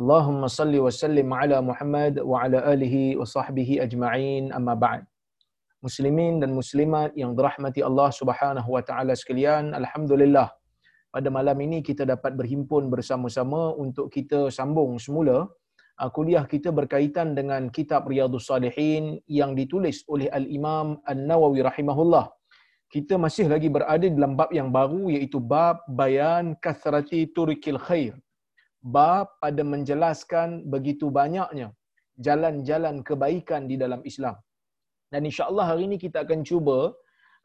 Allahumma salli wa sallim ala Muhammad wa ala alihi wa sahbihi ajma'in amma ba'd. Muslimin dan muslimat yang dirahmati Allah Subhanahu wa taala sekalian, alhamdulillah. Pada malam ini kita dapat berhimpun bersama-sama untuk kita sambung semula uh, kuliah kita berkaitan dengan kitab Riyadhus Salihin yang ditulis oleh Al-Imam An-Nawawi rahimahullah. Kita masih lagi berada dalam bab yang baru iaitu bab bayan kasrati turikil khair bab pada menjelaskan begitu banyaknya jalan-jalan kebaikan di dalam Islam. Dan insya-Allah hari ini kita akan cuba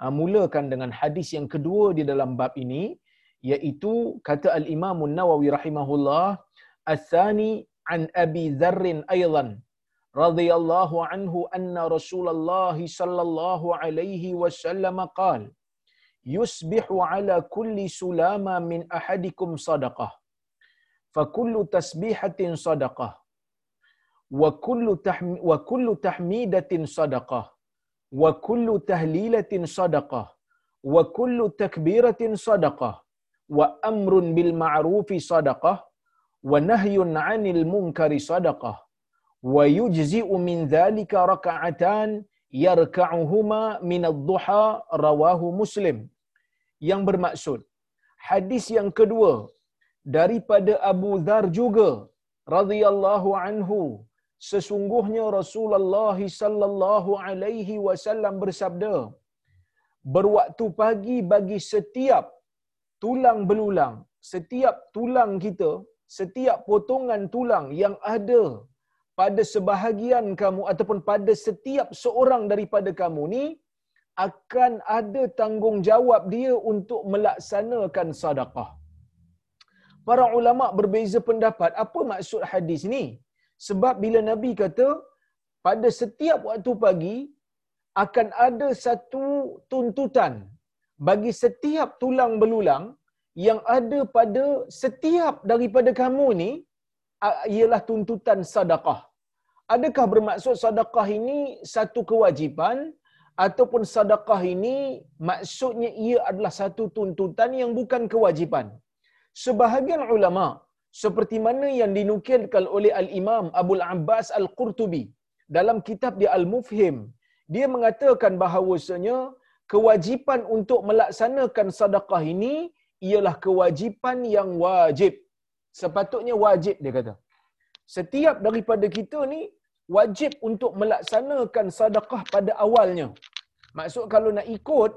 uh, mulakan dengan hadis yang kedua di dalam bab ini iaitu kata al-Imam An-Nawawi rahimahullah ats-tsani an Abi Dzarr aidan radhiyallahu anhu anna Rasulullah sallallahu alaihi wasallam qala yusbihu ala kulli sulama min ahadikum sadaqah فكل تسبيحة صدقة وكل تحم وكل تحميدة صدقة وكل تهليلة صدقة وكل تكبيرة صدقة وأمر بالمعروف صدقة ونهي عن المنكر صدقة ويجزئ من ذلك ركعتان يركعهما من الضحى رواه مسلم yang bermaksud hadis yang kedua daripada Abu Dhar juga radhiyallahu anhu sesungguhnya Rasulullah sallallahu alaihi wasallam bersabda berwaktu pagi bagi setiap tulang belulang setiap tulang kita setiap potongan tulang yang ada pada sebahagian kamu ataupun pada setiap seorang daripada kamu ni akan ada tanggungjawab dia untuk melaksanakan sedekah para ulama berbeza pendapat. Apa maksud hadis ni? Sebab bila nabi kata pada setiap waktu pagi akan ada satu tuntutan bagi setiap tulang belulang yang ada pada setiap daripada kamu ni ialah tuntutan sedekah adakah bermaksud sedekah ini satu kewajipan ataupun sedekah ini maksudnya ia adalah satu tuntutan yang bukan kewajipan sebahagian ulama seperti mana yang dinukilkan oleh al-Imam Abdul Abbas Al-Qurtubi dalam kitab dia Al-Mufhim dia mengatakan bahawasanya kewajipan untuk melaksanakan sedekah ini ialah kewajipan yang wajib. Sepatutnya wajib dia kata. Setiap daripada kita ni wajib untuk melaksanakan sedekah pada awalnya. Maksud kalau nak ikut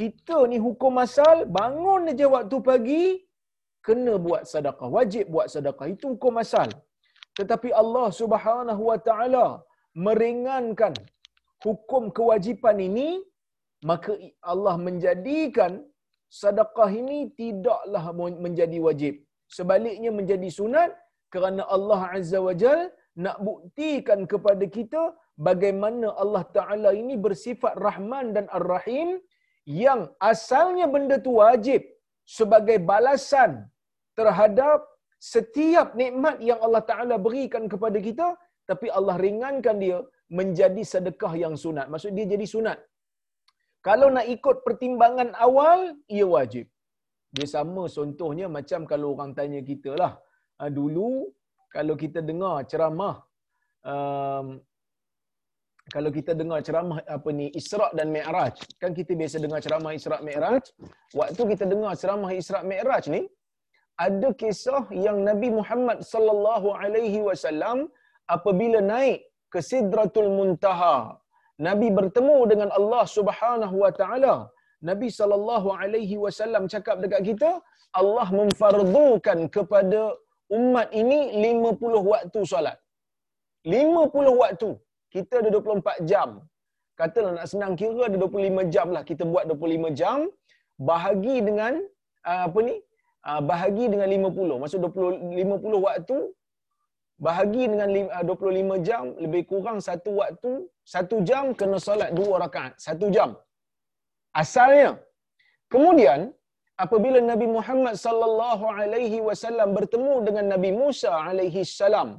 kita ni hukum asal bangun aja waktu pagi kena buat sedekah, wajib buat sedekah. Itu hukum asal. Tetapi Allah Subhanahu wa taala meringankan hukum kewajipan ini, maka Allah menjadikan sedekah ini tidaklah menjadi wajib. Sebaliknya menjadi sunat kerana Allah Azza wa Jal nak buktikan kepada kita bagaimana Allah Ta'ala ini bersifat Rahman dan Ar-Rahim yang asalnya benda tu wajib sebagai balasan terhadap setiap nikmat yang Allah Taala berikan kepada kita tapi Allah ringankan dia menjadi sedekah yang sunat. Maksud dia jadi sunat. Kalau nak ikut pertimbangan awal ia wajib. Dia sama contohnya macam kalau orang tanya kita lah. Ah, dulu kalau kita dengar ceramah um, kalau kita dengar ceramah apa ni Isra' dan Mi'raj. Kan kita biasa dengar ceramah Isra' Mi'raj. Waktu kita dengar ceramah Isra' Mi'raj ni ada kisah yang Nabi Muhammad sallallahu alaihi wasallam apabila naik ke Sidratul Muntaha Nabi bertemu dengan Allah Subhanahu wa taala. Nabi sallallahu alaihi wasallam cakap dekat kita Allah memfardukan kepada umat ini 50 waktu solat. 50 waktu. Kita ada 24 jam. Katalah nak senang kira ada 25 jam lah. Kita buat 25 jam bahagi dengan uh, apa ni bahagi dengan 50 maksud 20 50 waktu bahagi dengan 25 ah, jam lebih kurang satu waktu satu jam kena solat dua rakaat. Satu jam. Asalnya kemudian apabila Nabi Muhammad sallallahu alaihi wasallam bertemu dengan Nabi Musa alaihi salam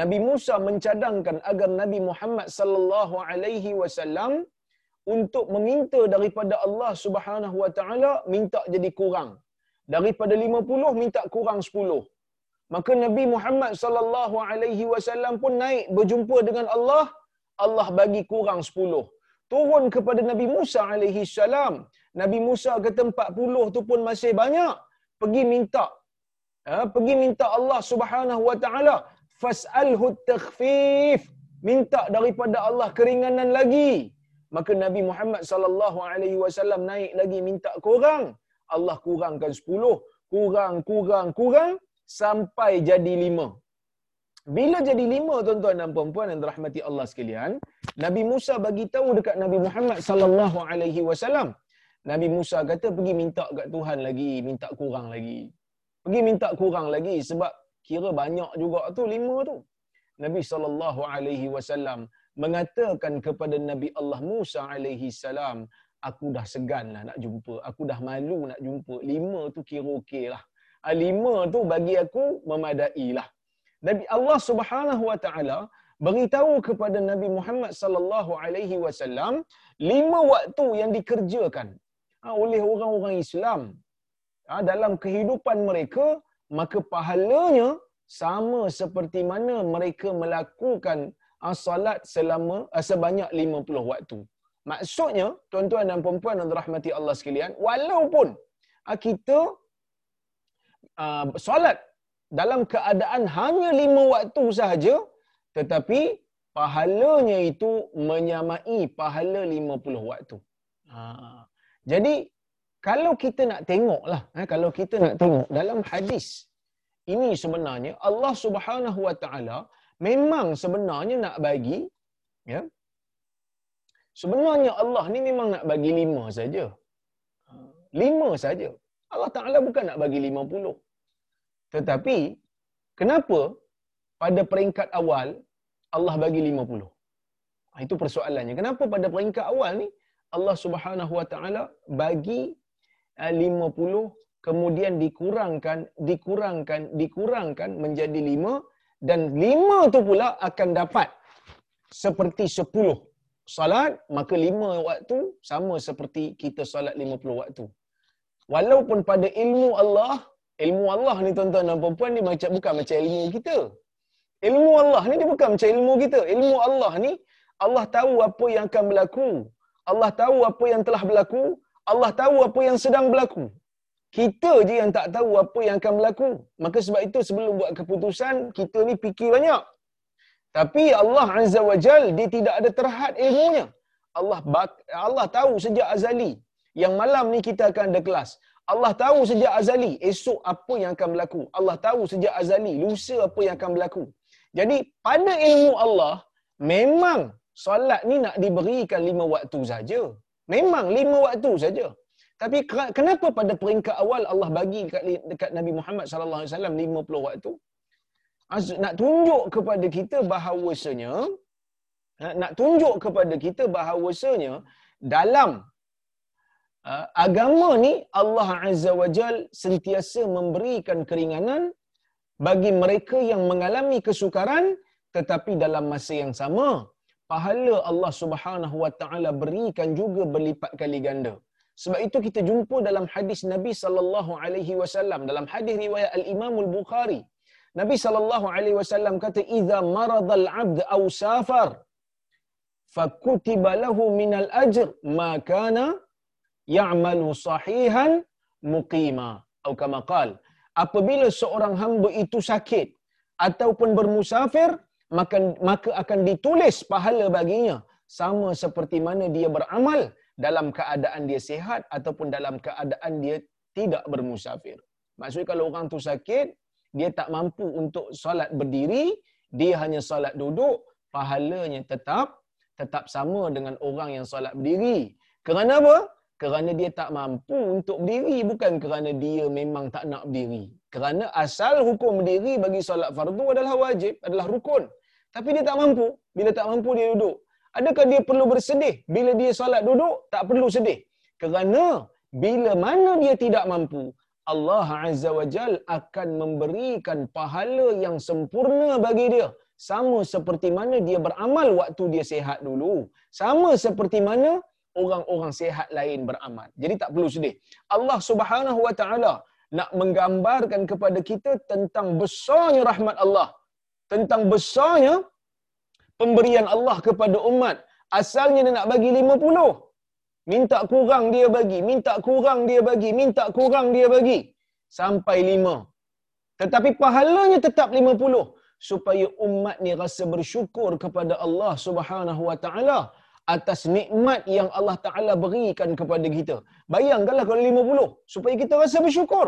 Nabi Musa mencadangkan agar Nabi Muhammad sallallahu alaihi wasallam untuk meminta daripada Allah Subhanahu wa taala minta jadi kurang. Daripada 50 minta kurang 10. Maka Nabi Muhammad sallallahu alaihi wasallam pun naik berjumpa dengan Allah, Allah bagi kurang 10. Turun kepada Nabi Musa alaihi salam. Nabi Musa kata 40 tu pun masih banyak. Pergi minta. Ha, pergi minta Allah Subhanahu wa taala fas'alhu takhfif. Minta daripada Allah keringanan lagi. Maka Nabi Muhammad sallallahu alaihi wasallam naik lagi minta kurang. Allah kurangkan 10, kurang kurang kurang sampai jadi lima. Bila jadi lima tuan-tuan dan puan-puan yang dirahmati Allah sekalian, Nabi Musa bagi tahu dekat Nabi Muhammad sallallahu alaihi wasallam. Nabi Musa kata pergi minta kat Tuhan lagi, minta kurang lagi. Pergi minta kurang lagi sebab kira banyak juga tu lima tu. Nabi sallallahu alaihi wasallam mengatakan kepada Nabi Allah Musa alaihi salam, aku dah segan lah nak jumpa, aku dah malu nak jumpa. Lima tu kira okey lah. Ah, lima tu bagi aku memadai lah. Nabi Allah Subhanahu wa taala beritahu kepada Nabi Muhammad sallallahu alaihi wasallam lima waktu yang dikerjakan ha, oleh orang-orang Islam ha, dalam kehidupan mereka maka pahalanya sama seperti mana mereka melakukan solat selama sebanyak 50 waktu. Maksudnya, tuan-tuan dan puan-puan yang dirahmati Allah sekalian, walaupun uh, kita uh, solat dalam keadaan hanya lima waktu sahaja, tetapi pahalanya itu menyamai pahala 50 waktu. Ha. Jadi, kalau kita nak tengoklah, eh, kalau kita nak tengok dalam hadis ini sebenarnya Allah Subhanahu Wa Taala memang sebenarnya nak bagi ya sebenarnya Allah ni memang nak bagi lima saja. Lima saja. Allah Taala bukan nak bagi lima puluh. Tetapi kenapa pada peringkat awal Allah bagi lima puluh? Ah, itu persoalannya. Kenapa pada peringkat awal ni Allah Subhanahu Wa Taala bagi ah, lima puluh kemudian dikurangkan dikurangkan dikurangkan menjadi lima dan lima tu pula akan dapat seperti sepuluh salat, maka lima waktu sama seperti kita salat lima puluh waktu. Walaupun pada ilmu Allah, ilmu Allah ni tuan-tuan dan puan ni macam bukan macam ilmu kita. Ilmu Allah ni dia bukan macam ilmu kita. Ilmu Allah ni Allah tahu apa yang akan berlaku. Allah tahu apa yang telah berlaku. Allah tahu apa yang sedang berlaku. Kita je yang tak tahu apa yang akan berlaku. Maka sebab itu sebelum buat keputusan, kita ni fikir banyak. Tapi Allah Azza wa Jal, dia tidak ada terhad ilmunya. Allah Allah tahu sejak azali. Yang malam ni kita akan ada kelas. Allah tahu sejak azali esok apa yang akan berlaku. Allah tahu sejak azali lusa apa yang akan berlaku. Jadi pada ilmu Allah, memang solat ni nak diberikan lima waktu saja. Memang lima waktu saja. Tapi kenapa pada peringkat awal Allah bagi dekat, dekat Nabi Muhammad sallallahu alaihi wasallam 50 waktu? Nak tunjuk kepada kita bahawasanya nak tunjuk kepada kita bahawasanya dalam uh, agama ni Allah Azza wa Jal sentiasa memberikan keringanan bagi mereka yang mengalami kesukaran tetapi dalam masa yang sama pahala Allah Subhanahu wa taala berikan juga berlipat kali ganda. Sebab itu kita jumpa dalam hadis Nabi sallallahu alaihi wasallam dalam hadis riwayat Al-Imam Al-Bukhari. Nabi sallallahu alaihi wasallam kata idza maradal 'abd aw safar fakutiba lahu minal ajr ma kana ya'malu sahihan muqima atau kama qal apabila seorang hamba itu sakit ataupun bermusafir maka maka akan ditulis pahala baginya sama seperti mana dia beramal dalam keadaan dia sihat ataupun dalam keadaan dia tidak bermusafir. Maksudnya kalau orang tu sakit, dia tak mampu untuk solat berdiri, dia hanya solat duduk, pahalanya tetap tetap sama dengan orang yang solat berdiri. Kerana apa? Kerana dia tak mampu untuk berdiri, bukan kerana dia memang tak nak berdiri. Kerana asal hukum berdiri bagi solat fardu adalah wajib, adalah rukun. Tapi dia tak mampu. Bila tak mampu dia duduk. Adakah dia perlu bersedih? Bila dia solat duduk, tak perlu sedih. Kerana bila mana dia tidak mampu, Allah Azza wa Jal akan memberikan pahala yang sempurna bagi dia. Sama seperti mana dia beramal waktu dia sehat dulu. Sama seperti mana orang-orang sehat lain beramal. Jadi tak perlu sedih. Allah Subhanahu wa taala nak menggambarkan kepada kita tentang besarnya rahmat Allah. Tentang besarnya pemberian Allah kepada umat. Asalnya dia nak bagi 50. Minta kurang dia bagi, minta kurang dia bagi, minta kurang dia bagi. Sampai 5. Tetapi pahalanya tetap 50 supaya umat ni rasa bersyukur kepada Allah Subhanahu wa taala atas nikmat yang Allah Taala berikan kepada kita. Bayangkanlah kalau 50 supaya kita rasa bersyukur.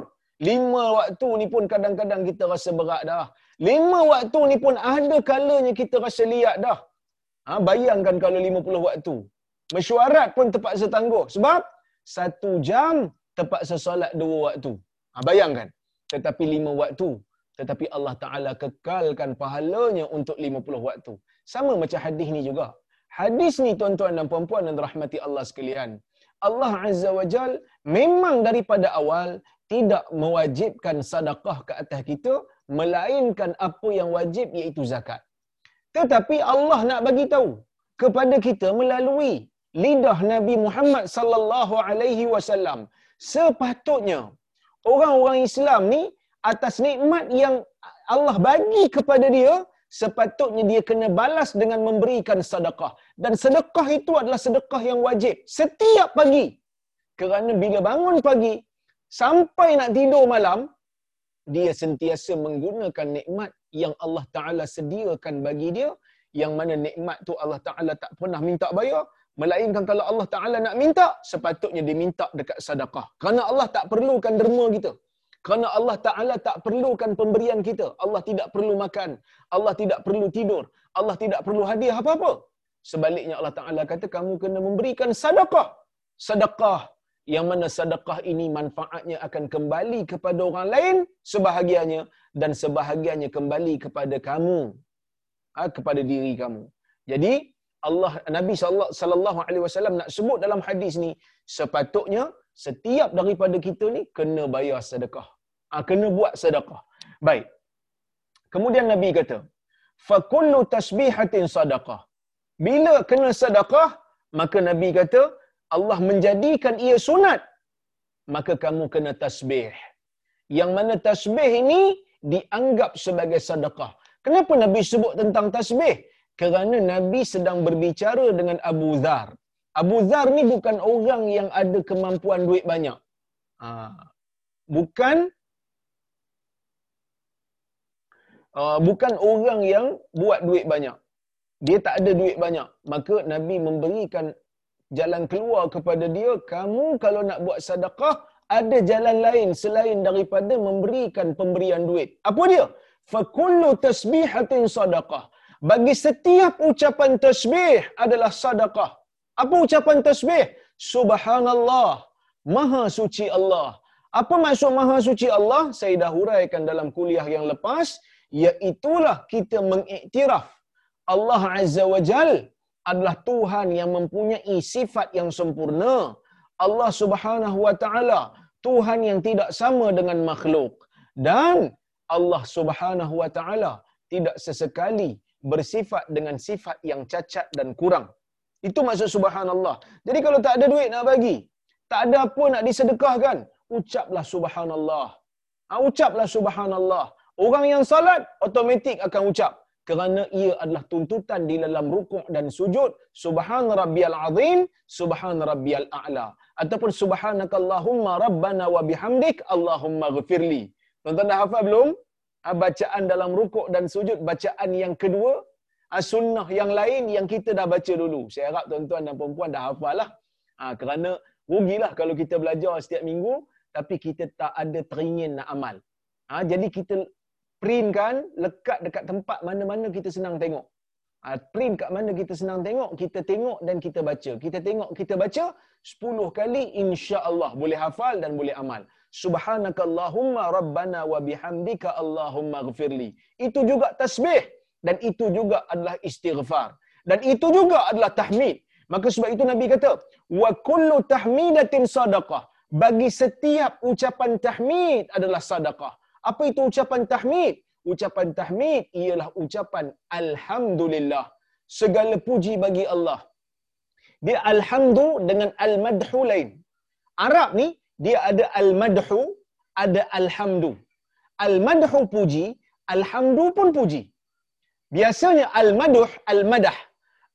Lima waktu ni pun kadang-kadang kita rasa berat dah. Lima waktu ni pun ada kalanya kita rasa liat dah. Ha, bayangkan kalau lima puluh waktu. Mesyuarat pun terpaksa tangguh. Sebab satu jam terpaksa solat dua waktu. Ha, bayangkan. Tetapi lima waktu. Tetapi Allah Ta'ala kekalkan pahalanya untuk lima puluh waktu. Sama macam hadis ni juga. Hadis ni tuan-tuan dan puan-puan dan rahmati Allah sekalian. Allah Azza wa Jal memang daripada awal tidak mewajibkan sedekah ke atas kita melainkan apa yang wajib iaitu zakat. Tetapi Allah nak bagi tahu kepada kita melalui lidah Nabi Muhammad sallallahu alaihi wasallam. Sepatutnya orang-orang Islam ni atas nikmat yang Allah bagi kepada dia sepatutnya dia kena balas dengan memberikan sedekah. Dan sedekah itu adalah sedekah yang wajib setiap pagi. Kerana bila bangun pagi sampai nak tidur malam dia sentiasa menggunakan nikmat yang Allah Taala sediakan bagi dia yang mana nikmat tu Allah Taala tak pernah minta bayar melainkan kalau Allah Taala nak minta sepatutnya dia minta dekat sedekah. Kerana Allah tak perlukan derma kita. Kerana Allah Taala tak perlukan pemberian kita. Allah tidak perlu makan. Allah tidak perlu tidur. Allah tidak perlu hadiah apa-apa. Sebaliknya Allah Taala kata kamu kena memberikan sedekah. Sedekah yang mana sedekah ini manfaatnya akan kembali kepada orang lain sebahagiannya dan sebahagiannya kembali kepada kamu. Ha, kepada diri kamu. Jadi Allah Nabi sallallahu alaihi wasallam nak sebut dalam hadis ni sepatutnya setiap daripada kita ni kena bayar sedekah ha, kena buat sedekah baik kemudian Nabi kata fa kullu tasbihatin sedekah bila kena sedekah maka Nabi kata Allah menjadikan ia sunat, maka kamu kena tasbih. Yang mana tasbih ini dianggap sebagai sedekah. Kenapa Nabi sebut tentang tasbih? Kerana Nabi sedang berbicara dengan Abu Dhar. Abu Dhar ni bukan orang yang ada kemampuan duit banyak. Ha. Bukan uh, bukan orang yang buat duit banyak. Dia tak ada duit banyak. Maka Nabi memberikan jalan keluar kepada dia, kamu kalau nak buat sedekah, ada jalan lain selain daripada memberikan pemberian duit. Apa dia? Fakullu tasbihatin sadaqah. Bagi setiap ucapan tasbih adalah sadaqah. Apa ucapan tasbih? Subhanallah. Maha suci Allah. Apa maksud maha suci Allah? Saya dah huraikan dalam kuliah yang lepas. Iaitulah kita mengiktiraf Allah Azza wa Jal adalah Tuhan yang mempunyai sifat yang sempurna. Allah Subhanahu wa taala Tuhan yang tidak sama dengan makhluk dan Allah Subhanahu wa taala tidak sesekali bersifat dengan sifat yang cacat dan kurang. Itu maksud subhanallah. Jadi kalau tak ada duit nak bagi, tak ada apa nak disedekahkan, ucaplah subhanallah. Ha, ucaplah subhanallah. Orang yang salat automatik akan ucap kerana ia adalah tuntutan di dalam rukuk dan sujud subhan rabbiyal azim subhan rabbiyal a'la ataupun subhanakallahumma rabbana wa bihamdik allahumma ghfirli tuan-tuan dah hafal belum bacaan dalam rukuk dan sujud bacaan yang kedua ah, sunnah yang lain yang kita dah baca dulu saya harap tuan-tuan dan puan-puan dah hafal lah ha, kerana rugilah kalau kita belajar setiap minggu tapi kita tak ada teringin nak amal ha, jadi kita print kan lekat dekat tempat mana-mana kita senang tengok. Ha, print kat mana kita senang tengok, kita tengok dan kita baca. Kita tengok, kita baca 10 kali insya-Allah boleh hafal dan boleh amal. Subhanakallahumma rabbana wa bihamdika allahumma ghfirli. Itu juga tasbih dan itu juga adalah istighfar. Dan itu juga adalah tahmid. Maka sebab itu Nabi kata, wa kullu tahmidatin sadaqah. Bagi setiap ucapan tahmid adalah sadaqah. Apa itu ucapan tahmid? Ucapan tahmid ialah ucapan alhamdulillah. Segala puji bagi Allah. Dia alhamdu dengan al-madhu lain. Arab ni dia ada al-madhu, ada alhamdu. Al-madhu puji, alhamdu pun puji. Biasanya al-madh, al-madah.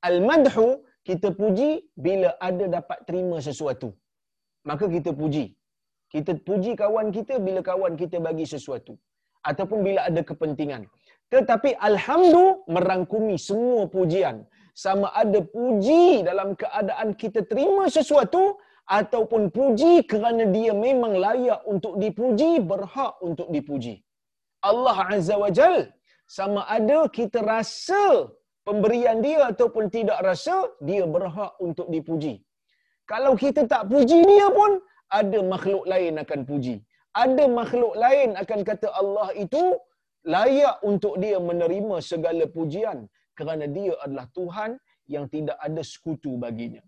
Al-madhu kita puji bila ada dapat terima sesuatu. Maka kita puji. Kita puji kawan kita bila kawan kita bagi sesuatu. Ataupun bila ada kepentingan. Tetapi Alhamdu merangkumi semua pujian. Sama ada puji dalam keadaan kita terima sesuatu ataupun puji kerana dia memang layak untuk dipuji, berhak untuk dipuji. Allah Azza wa Jal sama ada kita rasa pemberian dia ataupun tidak rasa, dia berhak untuk dipuji. Kalau kita tak puji dia pun, ada makhluk lain akan puji. Ada makhluk lain akan kata Allah itu layak untuk dia menerima segala pujian kerana dia adalah Tuhan yang tidak ada sekutu baginya.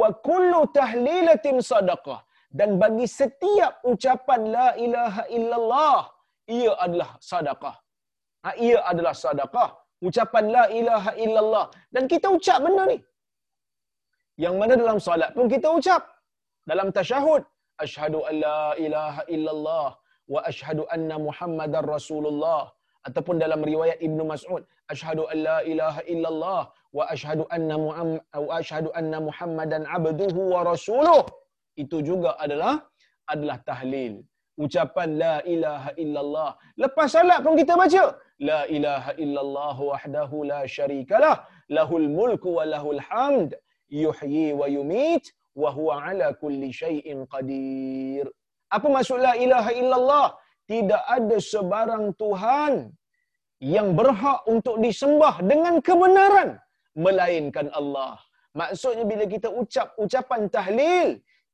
Wa kullu tahlilatin sadaqah dan bagi setiap ucapan la ilaha illallah ia adalah sedekah. Ha, ia adalah sedekah. Ucapan la ilaha illallah dan kita ucap benda ni. Yang mana dalam solat pun kita ucap. Dalam tasyahud, asyhadu an la ilaha illallah wa asyhadu anna muhammadar rasulullah ataupun dalam riwayat Ibnu Mas'ud asyhadu an la ilaha illallah wa asyhadu anna wa asyhadu anna muhammadan abduhu wa rasuluh. Itu juga adalah adalah tahlil. Ucapan la ilaha illallah. Lepas salat pun kita baca. La ilaha illallah wahdahu la syarikalah lahul mulku wa lahul hamd. Yuhyi wa yumit wa huwa ala kulli syai'in qadir. Apa maksud la ilaha illallah? Tidak ada sebarang Tuhan yang berhak untuk disembah dengan kebenaran melainkan Allah. Maksudnya bila kita ucap ucapan tahlil,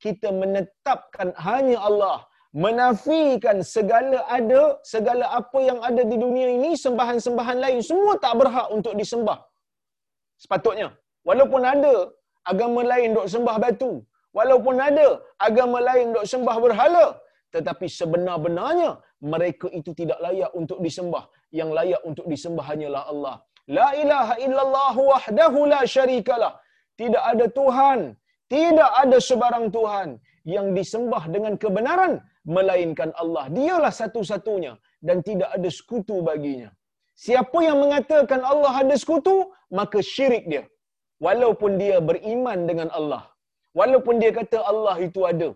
kita menetapkan hanya Allah, menafikan segala ada, segala apa yang ada di dunia ini, sembahan-sembahan lain semua tak berhak untuk disembah. Sepatutnya, walaupun ada agama lain dok sembah batu, walaupun ada agama lain dok sembah berhala, tetapi sebenar-benarnya mereka itu tidak layak untuk disembah. Yang layak untuk disembah hanyalah Allah. La ilaha illallah wahdahu la syarikalah. Tidak ada Tuhan, tidak ada sebarang Tuhan yang disembah dengan kebenaran melainkan Allah. Dialah satu-satunya dan tidak ada sekutu baginya. Siapa yang mengatakan Allah ada sekutu, maka syirik dia. Walaupun dia beriman dengan Allah. Walaupun dia kata Allah itu ada.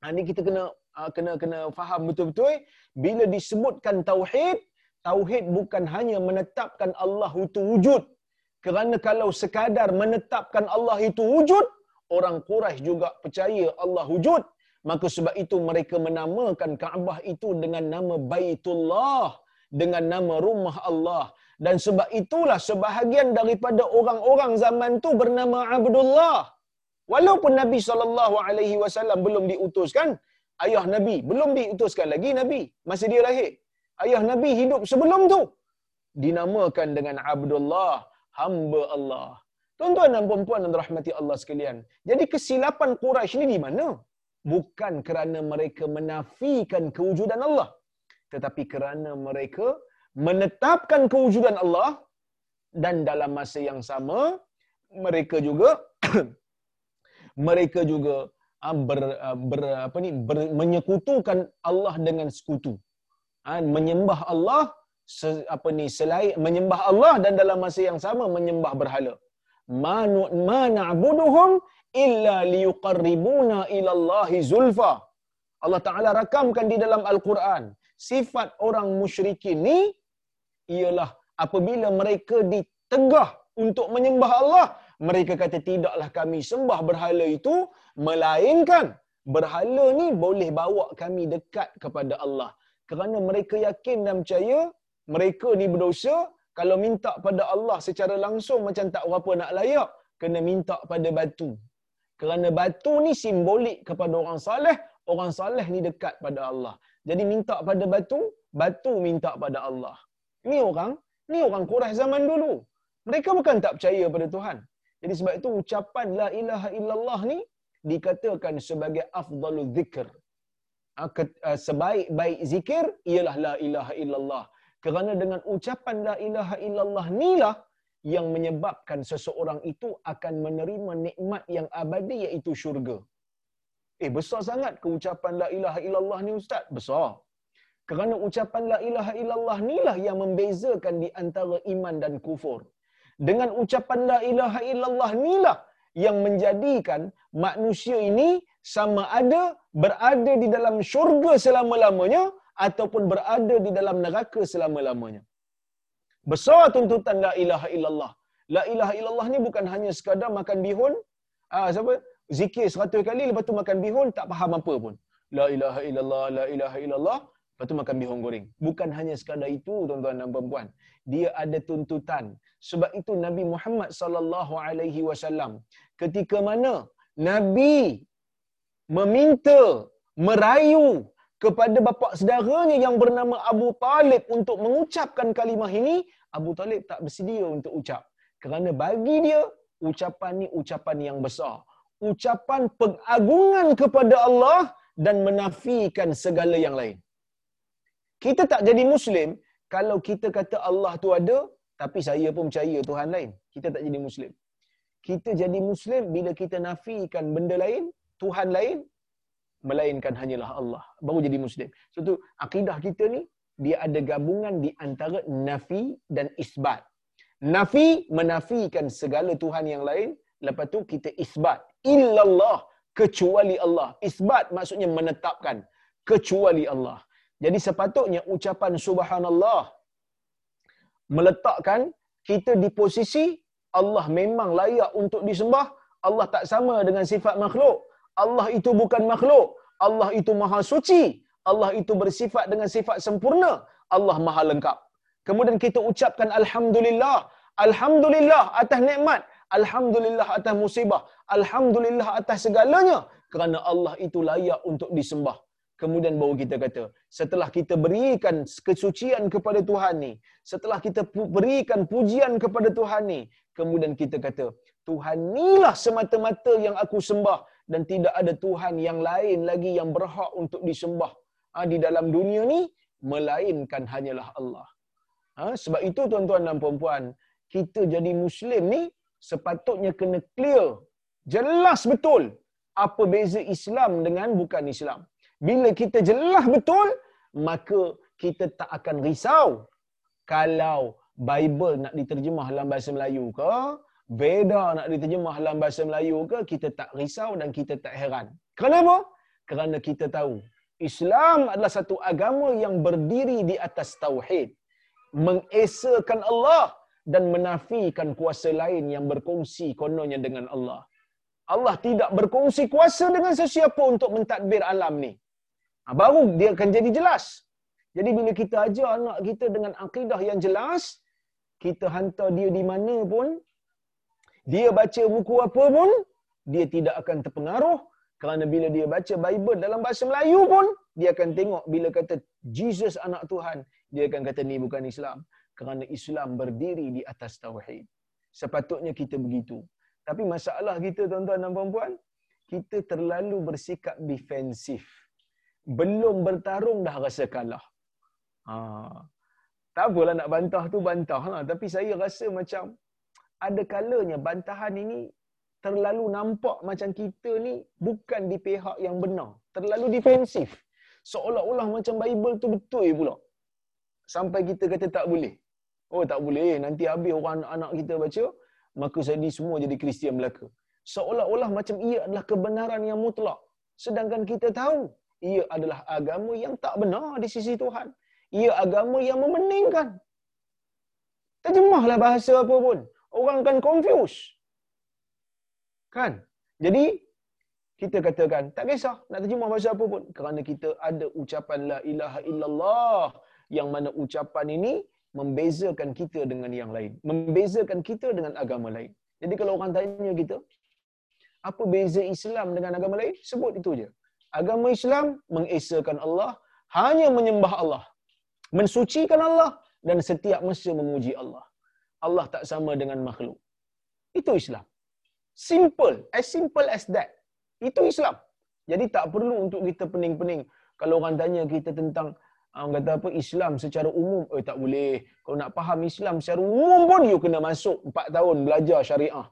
Ha, ini kita kena Ah, kena kena faham betul-betul bila disebutkan tauhid tauhid bukan hanya menetapkan Allah itu wujud. Kerana kalau sekadar menetapkan Allah itu wujud orang Quraisy juga percaya Allah wujud. Maka sebab itu mereka menamakan Kaabah itu dengan nama Baitullah dengan nama rumah Allah. Dan sebab itulah sebahagian daripada orang-orang zaman tu bernama Abdullah. Walaupun Nabi sallallahu alaihi wasallam belum diutuskan ayah Nabi belum diutuskan lagi Nabi. Masih dia lahir ayah Nabi hidup sebelum tu. Dinamakan dengan Abdullah hamba Allah. Tuan-tuan dan puan-puan dan rahmati Allah sekalian jadi kesilapan Quraisy ni di mana? Bukan kerana mereka menafikan kewujudan Allah tetapi kerana mereka menetapkan kewujudan Allah dan dalam masa yang sama mereka juga mereka juga Ah, ber, ah, ber apa ni ber, menyekutukan Allah dengan sekutu. Ha, menyembah Allah apa ni selain menyembah Allah dan dalam masa yang sama menyembah berhala. Manu mana'buduhum illa liyuqarribuna ila Allah zulfa. Allah Taala rakamkan di dalam Al-Quran sifat orang musyrikin ni ialah apabila mereka ditegah untuk menyembah Allah mereka kata tidaklah kami sembah berhala itu melainkan berhala ni boleh bawa kami dekat kepada Allah kerana mereka yakin dan percaya mereka ni berdosa kalau minta pada Allah secara langsung macam tak berapa nak layak kena minta pada batu kerana batu ni simbolik kepada orang saleh orang soleh ni dekat pada Allah. Jadi minta pada batu, batu minta pada Allah. Ni orang, ni orang Quraisy zaman dulu. Mereka bukan tak percaya pada Tuhan. Jadi sebab itu ucapan la ilaha illallah ni dikatakan sebagai afdalul zikr. Ah, ah, sebaik-baik zikir ialah la ilaha illallah. Kerana dengan ucapan la ilaha illallah nilah yang menyebabkan seseorang itu akan menerima nikmat yang abadi iaitu syurga. Eh besar sangat keucapan la ilaha illallah ni ustaz? Besar. Kerana ucapan la ilaha illallah nilah yang membezakan di antara iman dan kufur. Dengan ucapan la ilaha illallah nilah yang menjadikan manusia ini sama ada berada di dalam syurga selama-lamanya ataupun berada di dalam neraka selama-lamanya. Besar tuntutan la ilaha illallah. La ilaha illallah ni bukan hanya sekadar makan bihun, ah siapa? Zikir seratus kali lepas tu makan bihun tak faham apa pun. La ilaha illallah, la ilaha illallah, lepas tu makan bihun goreng. Bukan hanya sekadar itu tuan-tuan dan puan-puan. Dia ada tuntutan. Sebab itu Nabi Muhammad sallallahu alaihi wasallam ketika mana Nabi meminta, merayu kepada bapa saudaranya yang bernama Abu Talib untuk mengucapkan kalimah ini, Abu Talib tak bersedia untuk ucap. Kerana bagi dia, ucapan ni ucapan yang besar. Ucapan pengagungan kepada Allah dan menafikan segala yang lain. Kita tak jadi Muslim kalau kita kata Allah tu ada, tapi saya pun percaya Tuhan lain. Kita tak jadi Muslim. Kita jadi Muslim bila kita nafikan benda lain, Tuhan lain, melainkan hanyalah Allah. Baru jadi Muslim. So tu akidah kita ni, dia ada gabungan di antara nafi dan isbat. Nafi menafikan segala Tuhan yang lain, lepas tu kita isbat. Illallah, kecuali Allah. Isbat maksudnya menetapkan, kecuali Allah. Jadi sepatutnya ucapan subhanallah meletakkan kita di posisi Allah memang layak untuk disembah. Allah tak sama dengan sifat makhluk. Allah itu bukan makhluk. Allah itu maha suci. Allah itu bersifat dengan sifat sempurna. Allah maha lengkap. Kemudian kita ucapkan Alhamdulillah. Alhamdulillah atas nikmat. Alhamdulillah atas musibah. Alhamdulillah atas segalanya. Kerana Allah itu layak untuk disembah. Kemudian baru kita kata, setelah kita berikan kesucian kepada Tuhan ni, setelah kita berikan pujian kepada Tuhan ni, kemudian kita kata, Tuhan inilah semata-mata yang aku sembah dan tidak ada Tuhan yang lain lagi yang berhak untuk disembah ha, di dalam dunia ni melainkan hanyalah Allah. Ha, sebab itu tuan-tuan dan puan-puan, kita jadi Muslim ni sepatutnya kena clear, jelas betul apa beza Islam dengan bukan Islam. Bila kita jelas betul, maka kita tak akan risau kalau Bible nak diterjemah dalam bahasa Melayu ke, Veda nak diterjemah dalam bahasa Melayu ke, kita tak risau dan kita tak heran. Kenapa? Kerana kita tahu Islam adalah satu agama yang berdiri di atas tauhid, mengesakan Allah dan menafikan kuasa lain yang berkongsi kononnya dengan Allah. Allah tidak berkongsi kuasa dengan sesiapa untuk mentadbir alam ni. Ha, baru dia akan jadi jelas. Jadi bila kita ajar anak kita dengan akidah yang jelas, kita hantar dia di mana pun, dia baca buku apa pun, dia tidak akan terpengaruh kerana bila dia baca Bible dalam bahasa Melayu pun, dia akan tengok bila kata Jesus anak Tuhan, dia akan kata ni bukan Islam. Kerana Islam berdiri di atas Tauhid. Sepatutnya kita begitu. Tapi masalah kita tuan-tuan dan puan-puan, kita terlalu bersikap defensif. Belum bertarung dah rasa kalah. Ha. Tak apalah nak bantah tu bantah lah. Tapi saya rasa macam ada kalanya bantahan ini terlalu nampak macam kita ni bukan di pihak yang benar. Terlalu defensif. Seolah-olah macam Bible tu betul pula. Sampai kita kata tak boleh. Oh tak boleh. Nanti habis orang anak-anak kita baca, maka jadi semua jadi Kristian belaka. Seolah-olah macam ia adalah kebenaran yang mutlak. Sedangkan kita tahu, ia adalah agama yang tak benar di sisi Tuhan. Ia agama yang memeningkan. Terjemahlah bahasa apa pun. Orang akan confuse. Kan? Jadi, kita katakan, tak kisah nak terjemah bahasa apa pun. Kerana kita ada ucapan la ilaha illallah. Yang mana ucapan ini membezakan kita dengan yang lain. Membezakan kita dengan agama lain. Jadi kalau orang tanya kita, apa beza Islam dengan agama lain? Sebut itu je. Agama Islam mengesakan Allah, hanya menyembah Allah, mensucikan Allah dan setiap masa memuji Allah. Allah tak sama dengan makhluk. Itu Islam. Simple, as simple as that. Itu Islam. Jadi tak perlu untuk kita pening-pening. Kalau orang tanya kita tentang ah, orang kata apa Islam secara umum, eh tak boleh. Kalau nak faham Islam secara umum pun you kena masuk 4 tahun belajar syariah.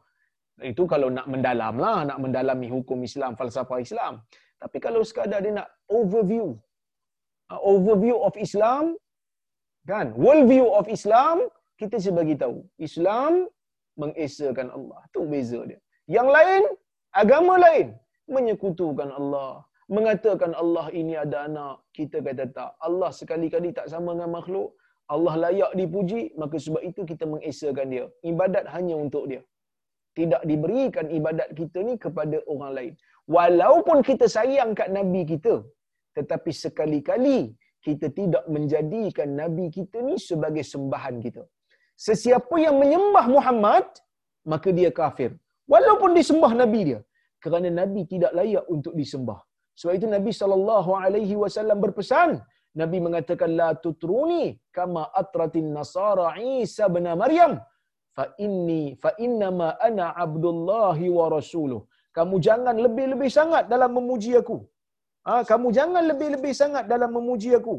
Itu kalau nak mendalam lah, nak mendalami hukum Islam, falsafah Islam. Tapi kalau sekadar dia nak overview, uh, overview of Islam, kan, world view of Islam, kita sebagi tahu. Islam mengesakan Allah. Itu beza dia. Yang lain, agama lain, menyekutukan Allah. Mengatakan Allah ini ada anak, kita kata tak. Allah sekali-kali tak sama dengan makhluk. Allah layak dipuji, maka sebab itu kita mengesakan dia. Ibadat hanya untuk dia tidak diberikan ibadat kita ni kepada orang lain. Walaupun kita sayang kat Nabi kita, tetapi sekali-kali kita tidak menjadikan Nabi kita ni sebagai sembahan kita. Sesiapa yang menyembah Muhammad, maka dia kafir. Walaupun disembah Nabi dia. Kerana Nabi tidak layak untuk disembah. Sebab itu Nabi SAW berpesan, Nabi mengatakan, La tutruni kama atratin nasara Isa bin Maryam fa inni fa innama ana abdullahi wa rasuluh kamu jangan lebih-lebih sangat dalam memuji aku ha, kamu jangan lebih-lebih sangat dalam memuji aku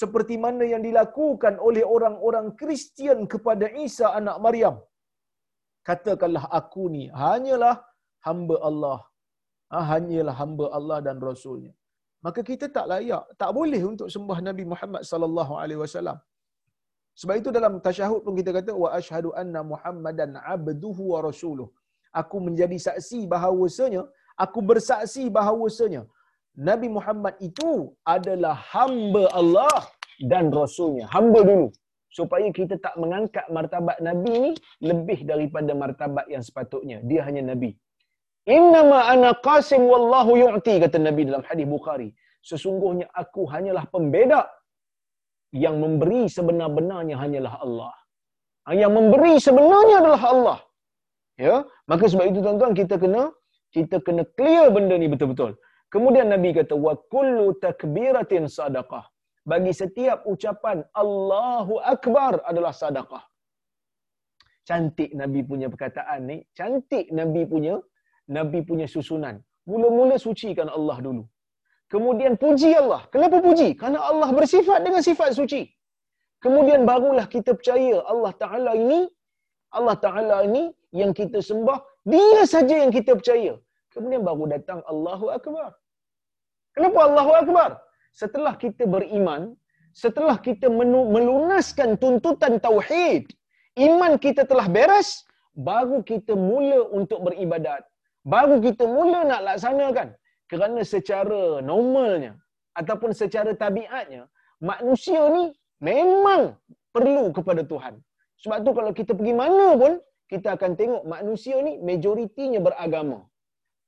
seperti mana yang dilakukan oleh orang-orang Kristian kepada Isa anak Maryam. Katakanlah aku ni hanyalah hamba Allah. Ha, hanyalah hamba Allah dan rasulnya. Maka kita tak layak tak boleh untuk sembah Nabi Muhammad sallallahu alaihi wasallam. Sebab itu dalam tasyahud pun kita kata wa asyhadu anna Muhammadan abduhu wa rasuluh. Aku menjadi saksi bahawasanya, aku bersaksi bahawasanya Nabi Muhammad itu adalah hamba Allah dan rasulnya. Hamba dulu supaya kita tak mengangkat martabat Nabi ni lebih daripada martabat yang sepatutnya. Dia hanya Nabi. Innama ana qasim wallahu yu'ti kata Nabi dalam hadis Bukhari. Sesungguhnya aku hanyalah pembeda yang memberi sebenar-benarnya hanyalah Allah. Ha, yang memberi sebenarnya adalah Allah. Ya, maka sebab itu tuan-tuan kita kena kita kena clear benda ni betul-betul. Kemudian Nabi kata wa kullu takbiratin sadaqah. Bagi setiap ucapan Allahu akbar adalah sedekah. Cantik Nabi punya perkataan ni, cantik Nabi punya Nabi punya susunan. Mula-mula sucikan Allah dulu. Kemudian puji Allah. Kenapa puji? Karena Allah bersifat dengan sifat suci. Kemudian barulah kita percaya Allah Ta'ala ini, Allah Ta'ala ini yang kita sembah, dia saja yang kita percaya. Kemudian baru datang Allahu Akbar. Kenapa Allahu Akbar? Setelah kita beriman, setelah kita melunaskan tuntutan Tauhid, iman kita telah beres, baru kita mula untuk beribadat. Baru kita mula nak laksanakan kerana secara normalnya ataupun secara tabiatnya manusia ni memang perlu kepada Tuhan. Sebab tu kalau kita pergi mana pun kita akan tengok manusia ni majoritinya beragama.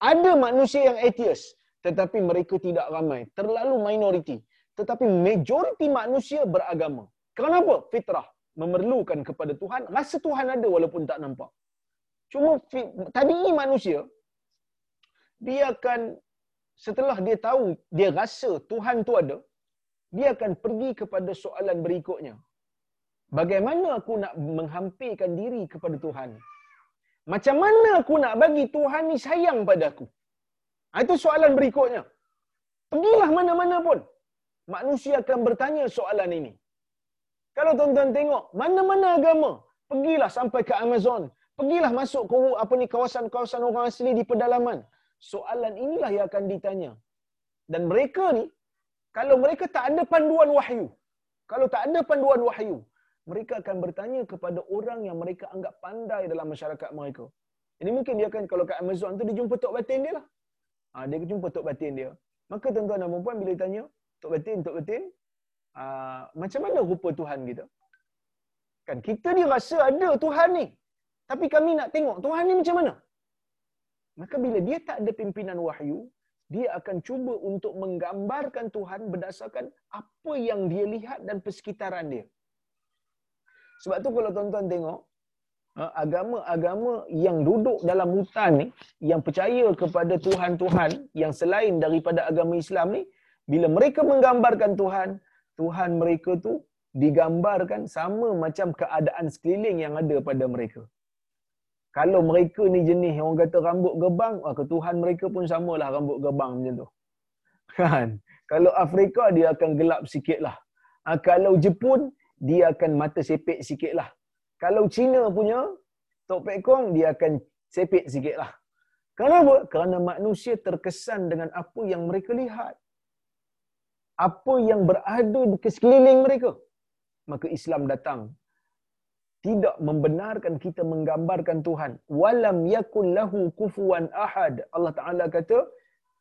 Ada manusia yang atheist tetapi mereka tidak ramai, terlalu minoriti. Tetapi majoriti manusia beragama. Kenapa? Fitrah memerlukan kepada Tuhan, rasa Tuhan ada walaupun tak nampak. Cuma tadi manusia dia akan setelah dia tahu, dia rasa Tuhan tu ada, dia akan pergi kepada soalan berikutnya. Bagaimana aku nak menghampirkan diri kepada Tuhan? Macam mana aku nak bagi Tuhan ni sayang pada aku? Ha, itu soalan berikutnya. Pergilah mana-mana pun. Manusia akan bertanya soalan ini. Kalau tuan-tuan tengok, mana-mana agama, pergilah sampai ke Amazon. Pergilah masuk ke apa ni kawasan-kawasan orang asli di pedalaman soalan inilah yang akan ditanya. Dan mereka ni, kalau mereka tak ada panduan wahyu, kalau tak ada panduan wahyu, mereka akan bertanya kepada orang yang mereka anggap pandai dalam masyarakat mereka. Ini mungkin dia akan, kalau kat Amazon tu, dia jumpa Tok Batin dia lah. Ha, dia jumpa Tok Batin dia. Maka tuan-tuan dan perempuan bila tanya, Tok Batin, Tok Batin, uh, macam mana rupa Tuhan kita? Kan kita ni rasa ada Tuhan ni. Tapi kami nak tengok Tuhan ni macam mana? Maka bila dia tak ada pimpinan wahyu, dia akan cuba untuk menggambarkan Tuhan berdasarkan apa yang dia lihat dan persekitaran dia. Sebab tu kalau tuan-tuan tengok, Ha, agama-agama yang duduk dalam hutan ni yang percaya kepada tuhan-tuhan yang selain daripada agama Islam ni bila mereka menggambarkan Tuhan Tuhan mereka tu digambarkan sama macam keadaan sekeliling yang ada pada mereka. Kalau mereka ni jenis orang kata rambut gebang maka Tuhan mereka pun samalah rambut gebang macam tu. Kan? Kalau Afrika dia akan gelap sikitlah. Ha, kalau Jepun dia akan mata sepek sikitlah kalau Cina punya Tok Pek Kong dia akan sepik sikit lah. Kenapa? Kerana manusia terkesan dengan apa yang mereka lihat. Apa yang berada di sekeliling mereka. Maka Islam datang. Tidak membenarkan kita menggambarkan Tuhan. Walam yakun lahu kufuan ahad. Allah Ta'ala kata,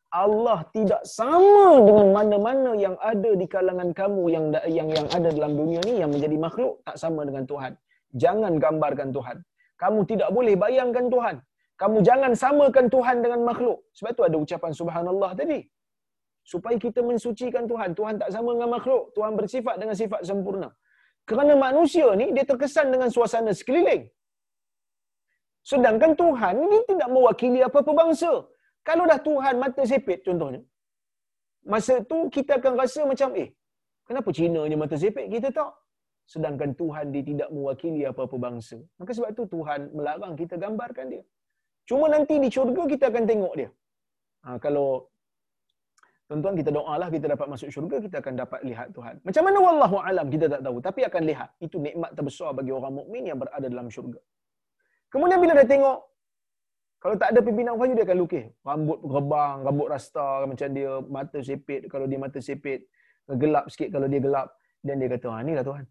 Allah tidak sama dengan mana-mana yang ada di kalangan kamu yang yang yang ada dalam dunia ni yang menjadi makhluk tak sama dengan Tuhan. Jangan gambarkan Tuhan. Kamu tidak boleh bayangkan Tuhan. Kamu jangan samakan Tuhan dengan makhluk. Sebab tu ada ucapan subhanallah tadi. Supaya kita mensucikan Tuhan. Tuhan tak sama dengan makhluk. Tuhan bersifat dengan sifat sempurna. Kerana manusia ni dia terkesan dengan suasana sekeliling. Sedangkan Tuhan ni tidak mewakili apa-apa bangsa. Kalau dah Tuhan mata sepit contohnya. Masa tu kita akan rasa macam eh kenapa Cina je mata sepit kita tak? sedangkan Tuhan dia tidak mewakili apa-apa bangsa. Maka sebab tu Tuhan melarang kita gambarkan dia. Cuma nanti di syurga kita akan tengok dia. Ha, kalau tuan-tuan kita doalah kita dapat masuk syurga, kita akan dapat lihat Tuhan. Macam mana wallahu alam kita tak tahu, tapi akan lihat. Itu nikmat terbesar bagi orang mukmin yang berada dalam syurga. Kemudian bila dia tengok kalau tak ada pimpinan wahyu dia akan lukis rambut rebang, rambut rasta macam dia mata sepit kalau dia mata sepit, gelap sikit kalau dia gelap dan dia kata, "Ha inilah Tuhan."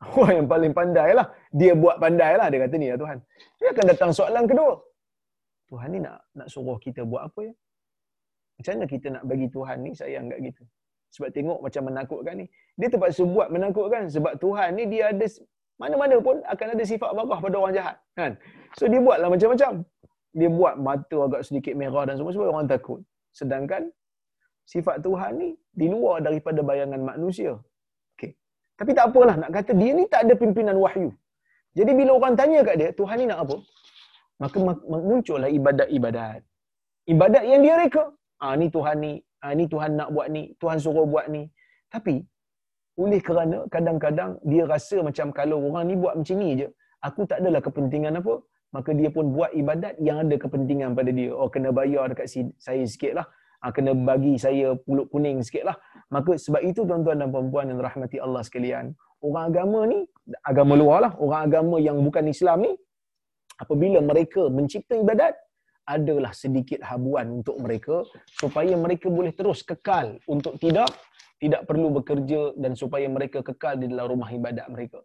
Orang yang paling pandai lah. Dia buat pandai lah. Dia kata ni ya Tuhan. Dia akan datang soalan kedua. Tuhan ni nak nak suruh kita buat apa ya? Macam mana kita nak bagi Tuhan ni sayang kat kita? Sebab tengok macam menakutkan ni. Dia terpaksa buat menakutkan. Sebab Tuhan ni dia ada mana-mana pun akan ada sifat marah pada orang jahat. Kan? So dia buatlah macam-macam. Dia buat mata agak sedikit merah dan semua supaya orang takut. Sedangkan sifat Tuhan ni di luar daripada bayangan manusia. Tapi tak apalah nak kata dia ni tak ada pimpinan wahyu. Jadi bila orang tanya kat dia, Tuhan ni nak apa? Maka muncullah ibadat-ibadat. Ibadat yang dia reka. Ah ni Tuhan ni, ah ni Tuhan nak buat ni, Tuhan suruh buat ni. Tapi oleh kerana kadang-kadang dia rasa macam kalau orang ni buat macam ni je, aku tak adalah kepentingan apa, maka dia pun buat ibadat yang ada kepentingan pada dia. Oh kena bayar dekat saya sikit lah. Ah, kena bagi saya pulut kuning sikit lah. Maka sebab itu tuan-tuan dan puan-puan yang rahmati Allah sekalian, orang agama ni, agama luar lah, orang agama yang bukan Islam ni, apabila mereka mencipta ibadat, adalah sedikit habuan untuk mereka supaya mereka boleh terus kekal untuk tidak tidak perlu bekerja dan supaya mereka kekal di dalam rumah ibadat mereka.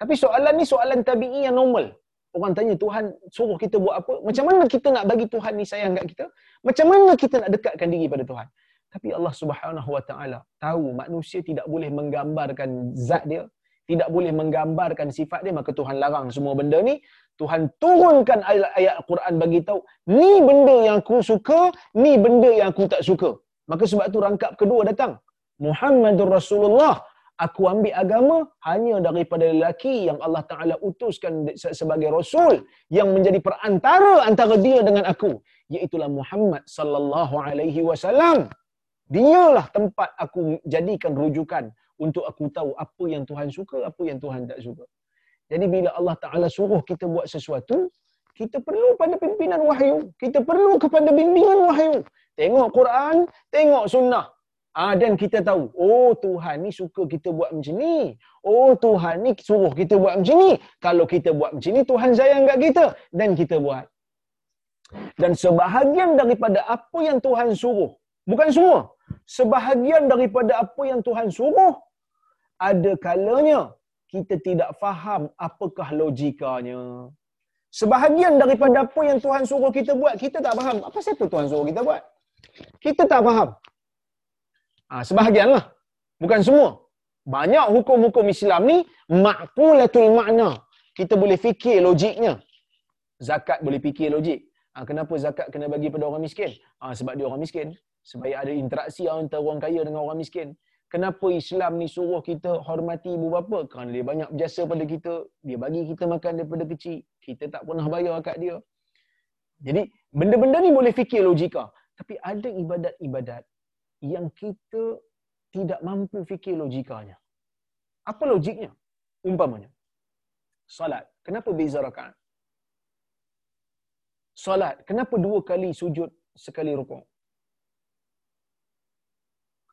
Tapi soalan ni soalan tabi'i yang normal. Orang tanya Tuhan suruh kita buat apa? Macam mana kita nak bagi Tuhan ni sayang kat kita? Macam mana kita nak dekatkan diri pada Tuhan? Tapi Allah Subhanahu Wa Taala tahu manusia tidak boleh menggambarkan zat dia, tidak boleh menggambarkan sifat dia, maka Tuhan larang semua benda ni. Tuhan turunkan ayat Al-Quran bagi tahu, ni benda yang aku suka, ni benda yang aku tak suka. Maka sebab tu rangkap kedua datang. Muhammadur Rasulullah aku ambil agama hanya daripada lelaki yang Allah Taala utuskan sebagai rasul yang menjadi perantara antara dia dengan aku iaitu Muhammad sallallahu alaihi wasallam dialah tempat aku jadikan rujukan untuk aku tahu apa yang Tuhan suka apa yang Tuhan tak suka jadi bila Allah Taala suruh kita buat sesuatu kita perlu pada pimpinan wahyu kita perlu kepada bimbingan wahyu tengok Quran tengok sunnah Ah dan kita tahu, oh Tuhan ni suka kita buat macam ni. Oh Tuhan ni suruh kita buat macam ni. Kalau kita buat macam ni, Tuhan sayang kat kita dan kita buat. Dan sebahagian daripada apa yang Tuhan suruh, bukan semua, sebahagian daripada apa yang Tuhan suruh, ada kalanya kita tidak faham apakah logikanya. Sebahagian daripada apa yang Tuhan suruh kita buat, kita tak faham. Apa siapa Tuhan suruh kita buat? Kita tak faham. Ha, sebahagianlah. Bukan semua. Banyak hukum-hukum Islam ni ma'qulatul makna. Kita boleh fikir logiknya. Zakat boleh fikir logik. Ha, kenapa zakat kena bagi pada orang miskin? Ha, sebab dia orang miskin. Supaya ada interaksi antara orang kaya dengan orang miskin. Kenapa Islam ni suruh kita hormati ibu bapa? Kerana dia banyak berjasa pada kita. Dia bagi kita makan daripada kecil. Kita tak pernah bayar kat dia. Jadi, benda-benda ni boleh fikir logika. Tapi ada ibadat-ibadat yang kita tidak mampu fikir logikanya. Apa logiknya? Umpamanya. Salat. Kenapa beza rakaat? Salat. Kenapa dua kali sujud sekali rukuk?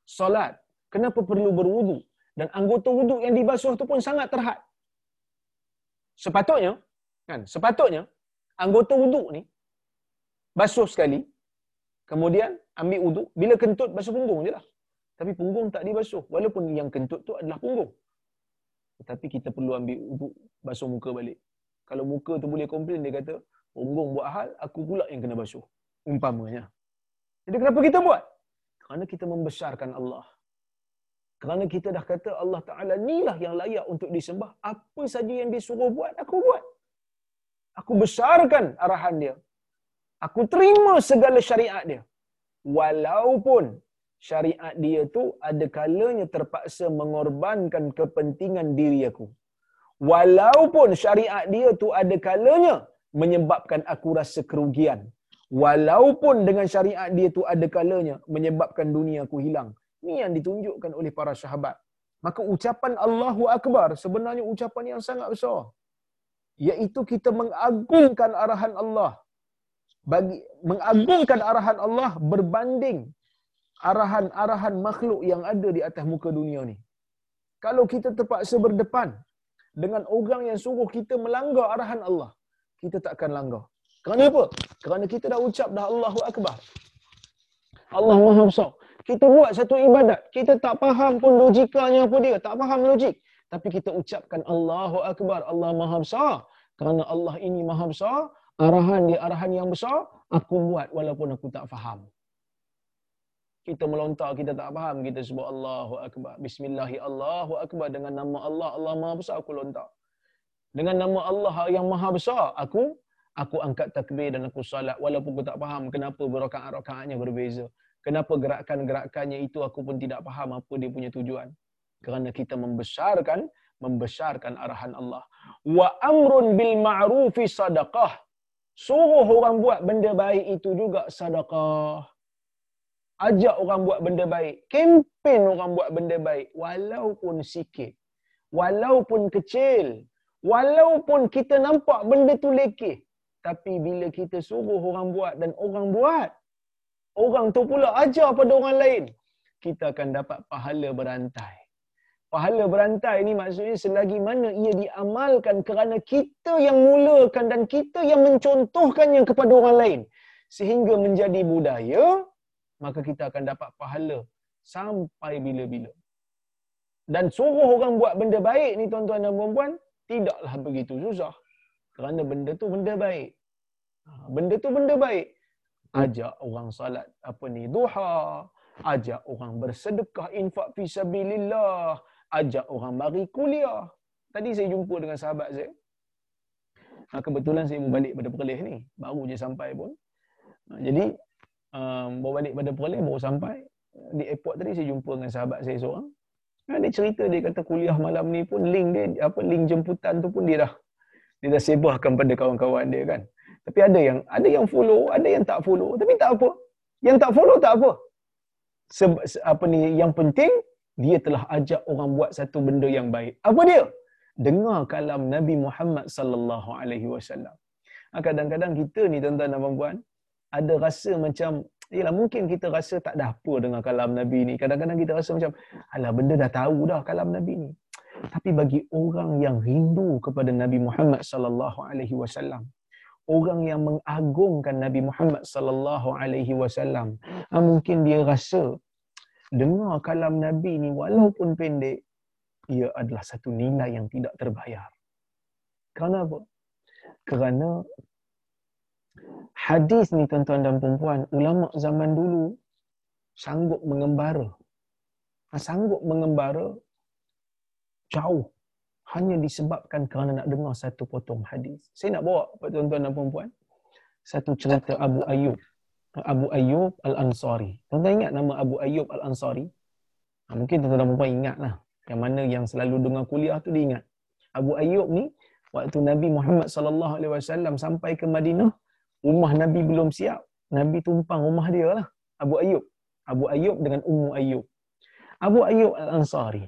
Salat. Kenapa perlu berwudu? Dan anggota wudu yang dibasuh tu pun sangat terhad. Sepatutnya, kan? Sepatutnya anggota wudu ni basuh sekali, kemudian ambil wudu, bila kentut basuh punggung je lah. Tapi punggung tak dibasuh. Walaupun yang kentut tu adalah punggung. Tetapi kita perlu ambil wudu, basuh muka balik. Kalau muka tu boleh komplain, dia kata, punggung buat hal, aku pula yang kena basuh. Umpamanya. Jadi kenapa kita buat? Kerana kita membesarkan Allah. Kerana kita dah kata Allah Ta'ala inilah yang layak untuk disembah. Apa saja yang dia suruh buat, aku buat. Aku besarkan arahan dia. Aku terima segala syariat dia. Walaupun syariat dia tu ada kalanya terpaksa mengorbankan kepentingan diri aku. Walaupun syariat dia tu ada kalanya menyebabkan aku rasa kerugian. Walaupun dengan syariat dia tu ada kalanya menyebabkan dunia aku hilang. Ini yang ditunjukkan oleh para sahabat. Maka ucapan Allahu Akbar sebenarnya ucapan yang sangat besar. Iaitu kita mengagungkan arahan Allah. Bagi mengagungkan arahan Allah berbanding arahan-arahan makhluk yang ada di atas muka dunia ni. Kalau kita terpaksa berdepan dengan orang yang suruh kita melanggar arahan Allah, kita tak akan langgar. Kerana apa? Kerana kita dah ucap dah Allahu Akbar. Allah Maha Besar. Kita buat satu ibadat, kita tak faham pun logikanya apa dia, tak faham logik. Tapi kita ucapkan Allahu Akbar, Allah Maha Besar. Kerana Allah ini Maha Besar, arahan dia arahan yang besar, aku buat walaupun aku tak faham. Kita melontar kita tak faham kita sebut Allahu akbar. Bismillahi Allahu akbar dengan nama Allah. Allah Maha besar aku lontar. Dengan nama Allah yang Maha besar aku aku angkat takbir dan aku salat. Walaupun aku tak faham kenapa berakaat-rakaatnya berbeza kenapa gerakan-gerakannya itu aku pun tidak faham apa dia punya tujuan? Kerana kita membesarkan membesarkan arahan Allah. Wa amrun bil ma'rufi sadaqah. Suruh orang buat benda baik itu juga sedekah ajak orang buat benda baik, kempen orang buat benda baik. Walaupun sikit, walaupun kecil, walaupun kita nampak benda tu lekeh, tapi bila kita suruh orang buat dan orang buat, orang tu pula ajar pada orang lain, kita akan dapat pahala berantai. Pahala berantai ni maksudnya selagi mana ia diamalkan kerana kita yang mulakan dan kita yang mencontohkannya kepada orang lain. Sehingga menjadi budaya, maka kita akan dapat pahala sampai bila-bila. Dan suruh orang buat benda baik ni tuan-tuan dan puan-puan, tidaklah begitu susah. Kerana benda tu benda baik. Ha, benda tu benda baik. Ajak orang salat apa ni duha, ajak orang bersedekah infak fi sabilillah, ajak orang mari kuliah. Tadi saya jumpa dengan sahabat saya. Ha, kebetulan saya mau balik pada Perlis ni. Baru je sampai pun. Ha, jadi um, bawa balik pada Perlis baru sampai di airport tadi saya jumpa dengan sahabat saya seorang ha, dia cerita dia kata kuliah malam ni pun link dia apa link jemputan tu pun dia dah dia dah sebarkan pada kawan-kawan dia kan tapi ada yang ada yang follow ada yang tak follow. Tapi tak apa. Yang tak follow tak apa. Se, se, apa ni yang penting dia telah ajak orang buat satu benda yang baik. Apa dia? Dengar kalam Nabi Muhammad sallallahu alaihi wasallam. Ha, kadang-kadang kita ni tuan-tuan dan puan ada rasa macam Yalah mungkin kita rasa tak ada apa dengan kalam Nabi ni. Kadang-kadang kita rasa macam alah benda dah tahu dah kalam Nabi ni. Tapi bagi orang yang rindu kepada Nabi Muhammad sallallahu alaihi wasallam, orang yang mengagungkan Nabi Muhammad sallallahu alaihi wasallam, ah, mungkin dia rasa dengar kalam Nabi ni walaupun pendek, ia adalah satu nilai yang tidak terbayar. Kerana apa? Kerana hadis ni tuan-tuan dan puan ulama zaman dulu sanggup mengembara. Ha, sanggup mengembara jauh hanya disebabkan kerana nak dengar satu potong hadis. Saya nak bawa pada tuan-tuan dan puan satu cerita Abu Ayyub. Abu Ayyub Al-Ansari. Tuan-tuan ingat nama Abu Ayyub Al-Ansari? Ha, mungkin tuan-tuan dan puan ingat lah. Yang mana yang selalu dengar kuliah tu dia ingat. Abu Ayyub ni waktu Nabi Muhammad sallallahu alaihi wasallam sampai ke Madinah, rumah Nabi belum siap. Nabi tumpang rumah dia lah. Abu Ayyub. Abu Ayyub dengan Ummu Ayyub. Abu Ayyub Al-Ansari.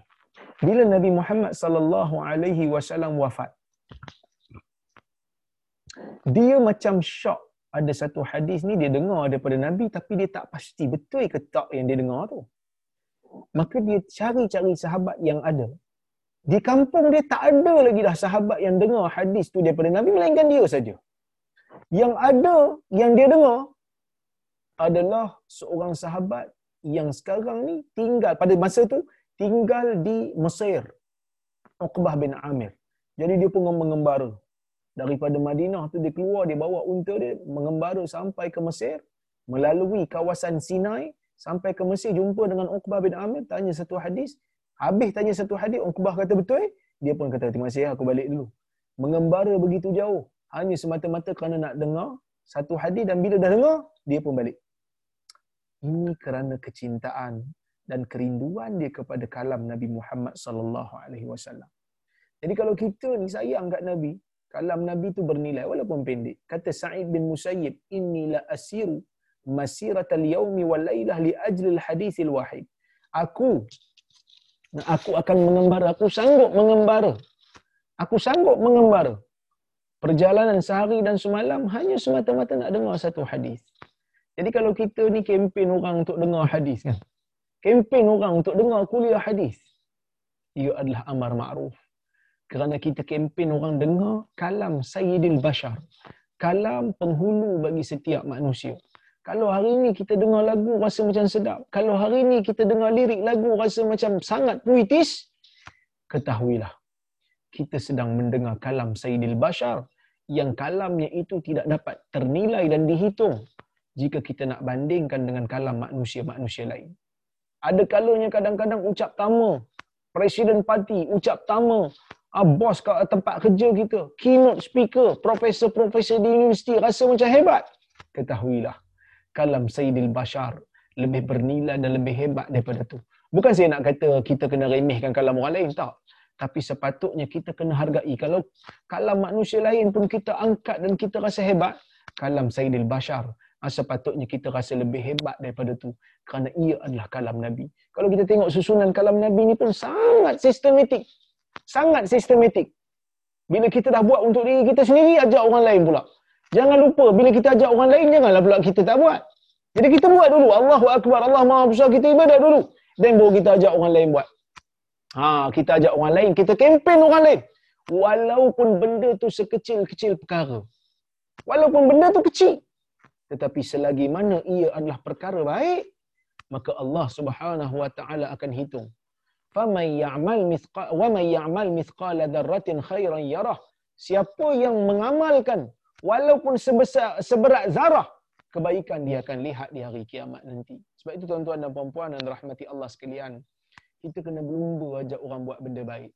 Bila Nabi Muhammad sallallahu alaihi wasallam wafat, dia macam shock ada satu hadis ni dia dengar daripada Nabi tapi dia tak pasti betul ke tak yang dia dengar tu. Maka dia cari-cari sahabat yang ada. Di kampung dia tak ada lagi dah sahabat yang dengar hadis tu daripada Nabi melainkan dia saja. Yang ada yang dia dengar adalah seorang sahabat yang sekarang ni tinggal pada masa tu tinggal di Mesir. Uqbah bin Amir. Jadi dia pun mengembara. Daripada Madinah tu dia keluar dia bawa unta dia mengembara sampai ke Mesir. Melalui kawasan Sinai sampai ke Mesir jumpa dengan Uqbah bin Amir tanya satu hadis. Habis tanya satu hadis Uqbah kata betul? Dia pun kata terima kasih aku balik dulu. Mengembara begitu jauh. Hanya semata-mata kerana nak dengar satu hadis dan bila dah dengar dia pun balik. Ini kerana kecintaan dan kerinduan dia kepada kalam Nabi Muhammad sallallahu alaihi wasallam. Jadi kalau kita ni sayang kat Nabi, kalam Nabi tu bernilai walaupun pendek. Kata Sa'id bin Musayyib, "Inni la asiru masirat al-yawmi wal lailah li ajli al-hadis al-wahid." Aku aku akan mengembara, aku sanggup mengembara. Aku sanggup mengembara. Perjalanan sehari dan semalam hanya semata-mata nak dengar satu hadis. Jadi kalau kita ni kempen orang untuk dengar hadis kan. Kempen orang untuk dengar kuliah hadis. Ia adalah amar ma'ruf kerana kita kempen orang dengar kalam Sayyidil Bashar. Kalam penghulu bagi setiap manusia. Kalau hari ini kita dengar lagu rasa macam sedap. Kalau hari ini kita dengar lirik lagu rasa macam sangat puitis, ketahuilah. Kita sedang mendengar kalam Sayyidil Bashar yang kalamnya itu tidak dapat ternilai dan dihitung jika kita nak bandingkan dengan kalam manusia-manusia lain. Ada kalanya kadang-kadang ucap tama, Presiden Parti ucap tama, ah, bos kat tempat kerja kita, keynote speaker, profesor-profesor di universiti rasa macam hebat. Ketahuilah, kalam Sayyidil Bashar lebih bernilai dan lebih hebat daripada tu. Bukan saya nak kata kita kena remehkan kalam orang lain, tak. Tapi sepatutnya kita kena hargai. Kalau kalam manusia lain pun kita angkat dan kita rasa hebat, kalam Sayyidil Bashar sepatutnya kita rasa lebih hebat daripada tu kerana ia adalah kalam Nabi. Kalau kita tengok susunan kalam Nabi ni pun sangat sistematik sangat sistematik. Bila kita dah buat untuk diri kita sendiri, ajak orang lain pula. Jangan lupa, bila kita ajak orang lain, janganlah pula kita tak buat. Jadi kita buat dulu. Allahu Akbar, Allah Maha Besar, kita ibadat dulu. Dan baru kita ajak orang lain buat. Ha, kita ajak orang lain, kita kempen orang lain. Walaupun benda tu sekecil-kecil perkara. Walaupun benda tu kecil. Tetapi selagi mana ia adalah perkara baik, maka Allah Subhanahu Wa Taala akan hitung. Faman ya'mal mithqala wa man ya'mal mithqala dzarratin khairan yarah. Siapa yang mengamalkan walaupun sebesar seberat zarah kebaikan dia akan lihat di hari kiamat nanti. Sebab itu tuan-tuan dan puan-puan dan rahmati Allah sekalian kita kena berlumba ajak orang buat benda baik.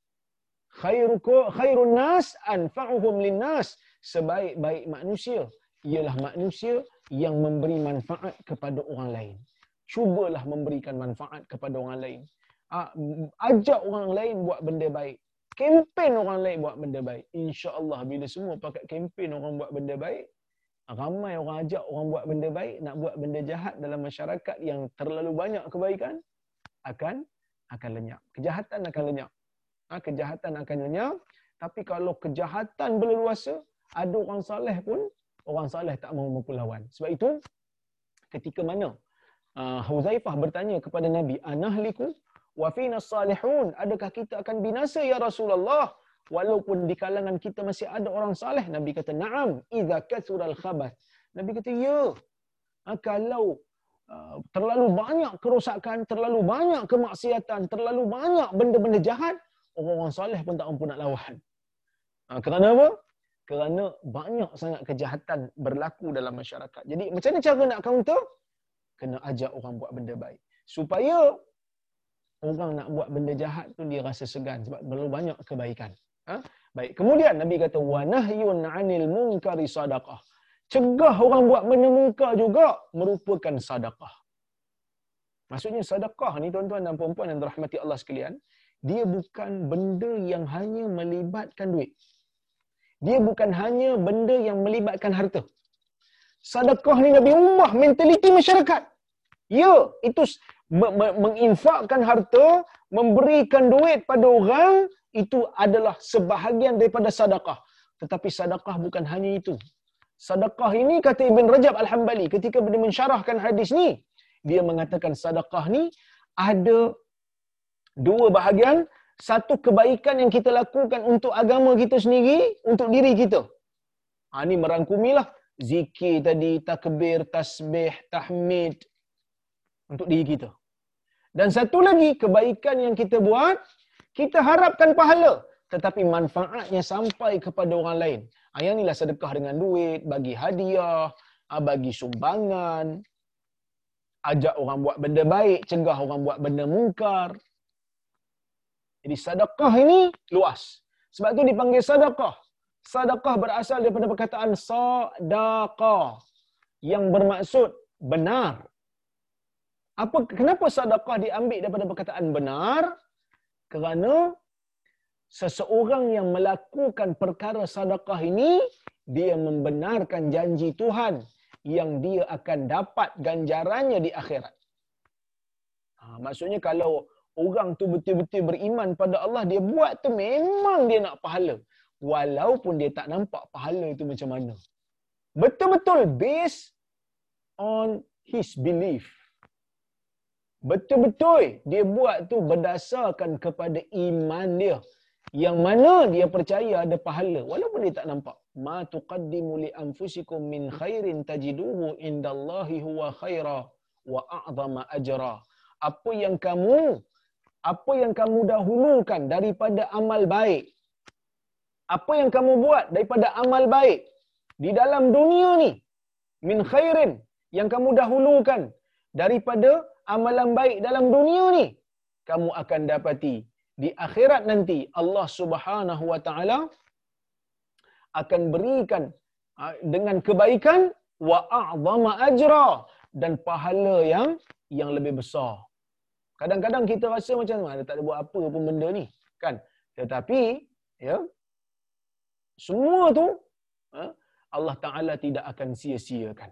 Khairuku khairun nas anfa'uhum linnas sebaik-baik manusia ialah manusia yang memberi manfaat kepada orang lain cubalah memberikan manfaat kepada orang lain Ah, ajak orang lain buat benda baik. Kempen orang lain buat benda baik. InsyaAllah bila semua pakai kempen orang buat benda baik, ramai orang ajak orang buat benda baik, nak buat benda jahat dalam masyarakat yang terlalu banyak kebaikan, akan akan lenyap. Kejahatan akan lenyap. Ha, kejahatan akan lenyap. Tapi kalau kejahatan berleluasa, ada orang saleh pun, orang saleh tak mahu mampu lawan. Sebab itu, ketika mana uh, Huzaifah bertanya kepada Nabi, Anahliku wa fina salihun? Adakah kita akan binasa ya Rasulullah? Walaupun di kalangan kita masih ada orang saleh nabi kata na'am idza kathural khabath. Nabi kata ya ha, kalau uh, terlalu banyak kerosakan terlalu banyak kemaksiatan terlalu banyak benda-benda jahat orang-orang saleh pun tak mampu nak lawan. Ha, kerana apa kerana banyak sangat kejahatan berlaku dalam masyarakat jadi macam mana cara nak counter kena ajak orang buat benda baik supaya orang nak buat benda jahat tu dia rasa segan sebab perlu banyak kebaikan. Ha? Baik. Kemudian Nabi kata wa nahyun 'anil munkari sadaqah. Cegah orang buat benda munkar juga merupakan sedekah. Maksudnya sedekah ni tuan-tuan dan puan-puan yang dirahmati Allah sekalian, dia bukan benda yang hanya melibatkan duit. Dia bukan hanya benda yang melibatkan harta. Sedekah ni Nabi ubah mentaliti masyarakat. Ya, itu menginfakkan harta, memberikan duit pada orang, itu adalah sebahagian daripada sedekah. Tetapi sedekah bukan hanya itu. Sedekah ini kata Ibn Rajab Al-Hambali ketika dia mensyarahkan hadis ni, dia mengatakan sedekah ni ada dua bahagian, satu kebaikan yang kita lakukan untuk agama kita sendiri, untuk diri kita. Ha, ini merangkumilah zikir tadi, takbir, tasbih, tahmid untuk diri kita. Dan satu lagi kebaikan yang kita buat, kita harapkan pahala tetapi manfaatnya sampai kepada orang lain. Ha, yang inilah sedekah dengan duit, bagi hadiah, ha, bagi sumbangan, ajak orang buat benda baik, cegah orang buat benda mungkar. Jadi sedekah ini luas. Sebab tu dipanggil sedekah. Sedekah berasal daripada perkataan sadaqah yang bermaksud benar. Apa kenapa sedekah diambil daripada perkataan benar? Kerana seseorang yang melakukan perkara sedekah ini dia membenarkan janji Tuhan yang dia akan dapat ganjarannya di akhirat. Ha, maksudnya kalau orang tu betul-betul beriman pada Allah, dia buat tu memang dia nak pahala. Walaupun dia tak nampak pahala itu macam mana. Betul-betul based on his belief. Betul-betul dia buat tu berdasarkan kepada iman dia. Yang mana dia percaya ada pahala walaupun dia tak nampak. Ma tuqaddimu li anfusikum min khairin tajiduhu indallahi huwa khaira wa a'zama ajra. Apa yang kamu apa yang kamu dahulukan daripada amal baik. Apa yang kamu buat daripada amal baik di dalam dunia ni min khairin yang kamu dahulukan daripada amalan baik dalam dunia ni kamu akan dapati di akhirat nanti Allah Subhanahu wa taala akan berikan ah, dengan kebaikan wa a'zama ajra dan pahala yang yang lebih besar. Kadang-kadang kita rasa macam mana tak ada buat apa pun benda ni, kan? Tetapi ya semua tu ah, Allah Taala tidak akan sia-siakan.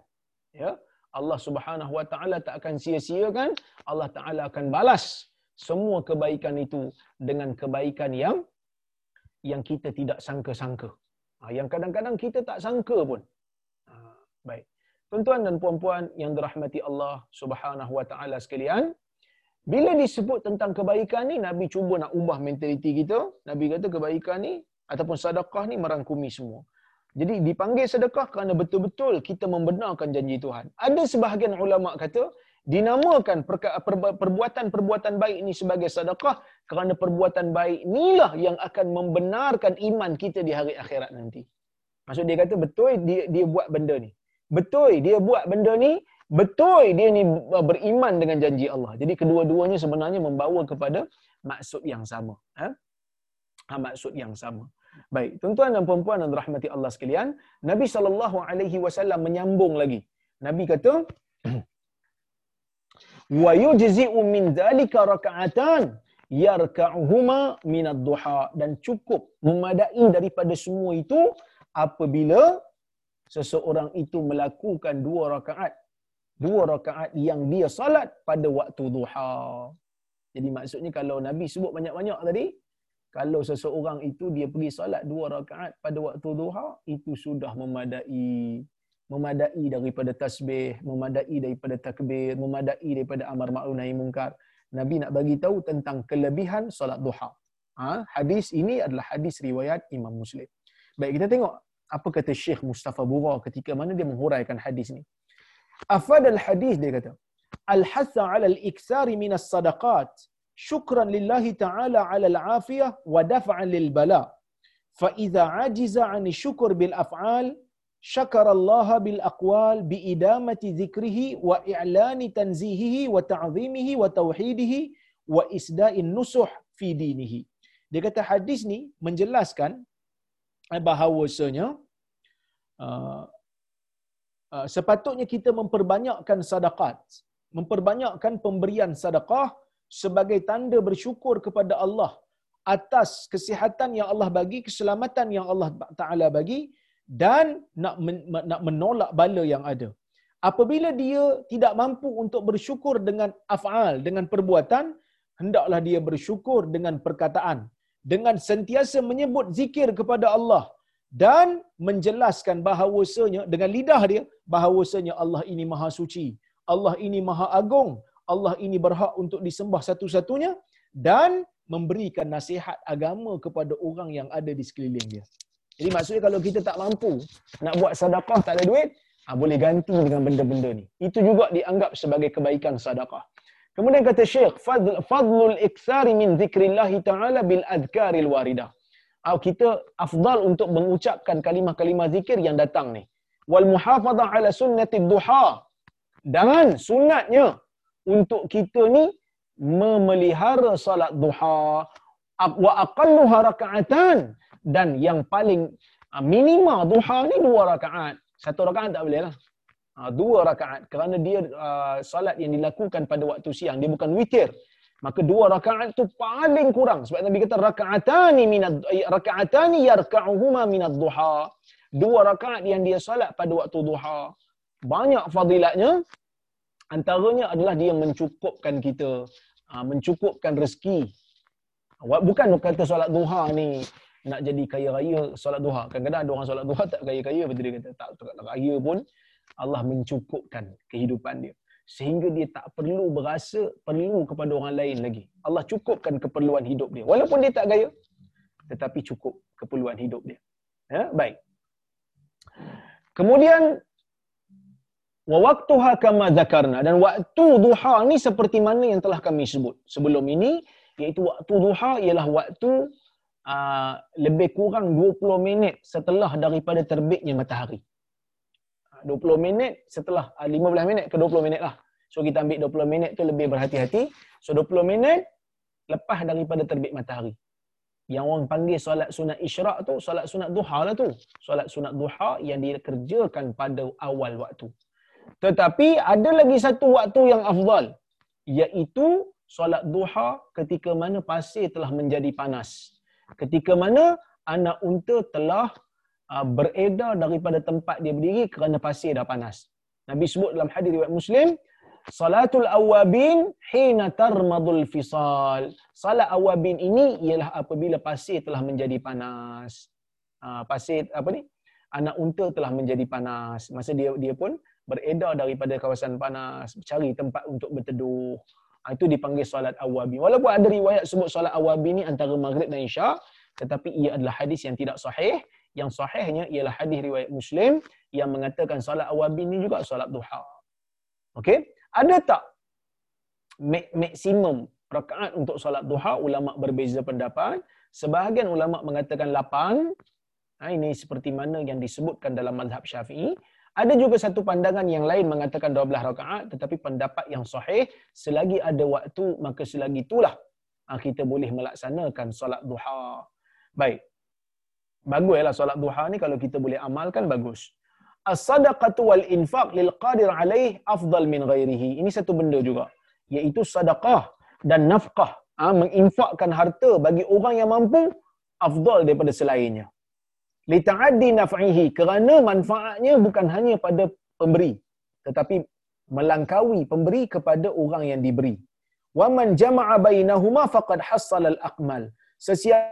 Ya, Allah Subhanahu Wa Taala tak akan sia-siakan, Allah Taala akan balas semua kebaikan itu dengan kebaikan yang yang kita tidak sangka-sangka. Ha, yang kadang-kadang kita tak sangka pun. Ha, baik. Tuan-tuan dan puan-puan yang dirahmati Allah Subhanahu Wa Taala sekalian, bila disebut tentang kebaikan ni, Nabi cuba nak ubah mentaliti kita. Nabi kata kebaikan ni ataupun sedekah ni merangkumi semua. Jadi dipanggil sedekah kerana betul-betul kita membenarkan janji Tuhan. Ada sebahagian ulama kata dinamakan perbuatan-perbuatan baik ini sebagai sedekah kerana perbuatan baik inilah yang akan membenarkan iman kita di hari akhirat nanti. Maksud dia kata betul dia dia buat benda ni. Betul dia buat benda ni, betul dia ni beriman dengan janji Allah. Jadi kedua-duanya sebenarnya membawa kepada maksud yang sama. Ha? ha maksud yang sama. Baik, tuan-tuan dan puan-puan yang dirahmati Allah sekalian, Nabi sallallahu alaihi wasallam menyambung lagi. Nabi kata, "Wa yujzi'u min dhalika raka'atan yarka'uhuma min ad-duha." Dan cukup memadai daripada semua itu apabila seseorang itu melakukan dua rakaat dua rakaat yang dia salat pada waktu duha. Jadi maksudnya kalau Nabi sebut banyak-banyak tadi, kalau seseorang itu dia pergi solat dua rakaat pada waktu duha itu sudah memadai memadai daripada tasbih memadai daripada takbir memadai daripada amar ma'ruf nahi munkar nabi nak bagi tahu tentang kelebihan solat duha ha? hadis ini adalah hadis riwayat imam muslim baik kita tengok apa kata syekh mustafa bura ketika mana dia menghuraikan hadis ni Afad al-hadith dia kata, Al-hatha ala al-iksari minas sadaqat, syukran lillahi ta'ala ala al-afiyah, wa daf'an lil-bala. Fa'idha ajiza 'an syukur bil-af'al, dzikrihi, wa i'lani tanzihihi, wa ta'zimihi, wa وتعظيمه wa وإسداء nusuh fi dinihi. Dia kata hadis ni menjelaskan eh, bahawasanya uh, uh, sepatutnya kita memperbanyakkan sadaqat memperbanyakkan pemberian sedekah sebagai tanda bersyukur kepada Allah atas kesihatan yang Allah bagi, keselamatan yang Allah Taala bagi dan nak men- nak menolak bala yang ada. Apabila dia tidak mampu untuk bersyukur dengan af'al, dengan perbuatan, hendaklah dia bersyukur dengan perkataan, dengan sentiasa menyebut zikir kepada Allah dan menjelaskan bahawasanya dengan lidah dia bahawasanya Allah ini maha suci, Allah ini maha agung, Allah ini berhak untuk disembah satu-satunya dan memberikan nasihat agama kepada orang yang ada di sekeliling dia. Jadi maksudnya kalau kita tak mampu nak buat sedekah tak ada duit, ah, boleh ganti dengan benda-benda ni. Itu juga dianggap sebagai kebaikan sedekah. Kemudian kata Syekh, fadl, fadlul iktsari min zikrillah ta'ala bil adkaril waridah. Ah, kita afdal untuk mengucapkan kalimah-kalimah zikir yang datang ni. Wal muhafazah ala sunnati duha. Dan sunatnya untuk kita ni memelihara salat duha wa aqalluha raka'atan dan yang paling ah, minima duha ni dua rakaat. Satu rakaat tak boleh lah. Ha, dua rakaat kerana dia uh, salat yang dilakukan pada waktu siang dia bukan witir maka dua rakaat tu paling kurang. Sebab Nabi kata rakaatani minad rakaatani yarka'uhuma minad duha dua rakaat yang dia salat pada waktu duha banyak fadilatnya. Antaranya adalah dia mencukupkan kita uh, mencukupkan rezeki. Bukan kata solat duha ni nak jadi kaya raya solat duha. Kadang-kadang ada orang solat duha tak kaya-kaya betul dia kata tak, tak kaya pun. Allah mencukupkan kehidupan dia sehingga dia tak perlu berasa perlu kepada orang lain lagi. Allah cukupkan keperluan hidup dia. Walaupun dia tak gaya tetapi cukup keperluan hidup dia. Ya, baik. Kemudian wa waqtuha kama zakarna dan waktu duha ni seperti mana yang telah kami sebut sebelum ini iaitu waktu duha ialah waktu uh, lebih kurang 20 minit setelah daripada terbitnya matahari. 20 minit setelah uh, 15 minit ke 20 minit lah. So kita ambil 20 minit tu lebih berhati-hati. So 20 minit lepas daripada terbit matahari. Yang orang panggil solat sunat isyraq tu, solat sunat duha lah tu. Solat sunat duha yang dikerjakan pada awal waktu. Tetapi ada lagi satu waktu yang afdal. Iaitu solat duha ketika mana pasir telah menjadi panas. Ketika mana anak unta telah uh, beredar daripada tempat dia berdiri kerana pasir dah panas. Nabi sebut dalam hadis riwayat Muslim, Salatul awabin hina tarmadul fisal. Salat awabin ini ialah apabila pasir telah menjadi panas. Uh, pasir apa ni? Anak unta telah menjadi panas. Masa dia dia pun beredar daripada kawasan panas, cari tempat untuk berteduh. Uh, itu dipanggil solat awabin. Walaupun ada riwayat sebut solat awabin ni antara maghrib dan isyak, tetapi ia adalah hadis yang tidak sahih. Yang sahihnya ialah hadis riwayat Muslim yang mengatakan solat awabin ni juga solat duha. Okey? Ada tak maksimum rakaat untuk solat duha? Ulama berbeza pendapat. Sebahagian ulama mengatakan 8. Ha, ini seperti mana yang disebutkan dalam mazhab Syafi'i. Ada juga satu pandangan yang lain mengatakan 12 rakaat tetapi pendapat yang sahih selagi ada waktu maka selagi itulah ha, kita boleh melaksanakan solat duha. Baik. Baguslah solat duha ni kalau kita boleh amalkan bagus as-sadaqatu wal infaq lil qadir alaih afdal min ghairihi. Ini satu benda juga, iaitu sedekah dan nafkah, ha, menginfakkan harta bagi orang yang mampu afdal daripada selainnya. Li ta'addi naf'ihi kerana manfaatnya bukan hanya pada pemberi tetapi melangkaui pemberi kepada orang yang diberi. Wa man jama'a bainahuma faqad hassala al-aqmal. Sesiapa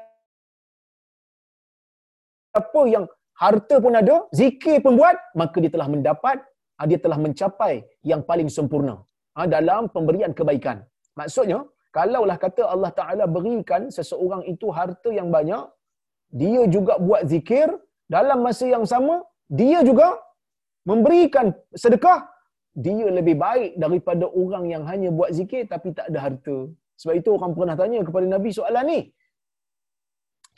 yang harta pun ada, zikir pun buat, maka dia telah mendapat, ah, dia telah mencapai yang paling sempurna ah, dalam pemberian kebaikan. Maksudnya, kalaulah kata Allah Ta'ala berikan seseorang itu harta yang banyak, dia juga buat zikir, dalam masa yang sama, dia juga memberikan sedekah, dia lebih baik daripada orang yang hanya buat zikir tapi tak ada harta. Sebab itu orang pernah tanya kepada Nabi soalan ni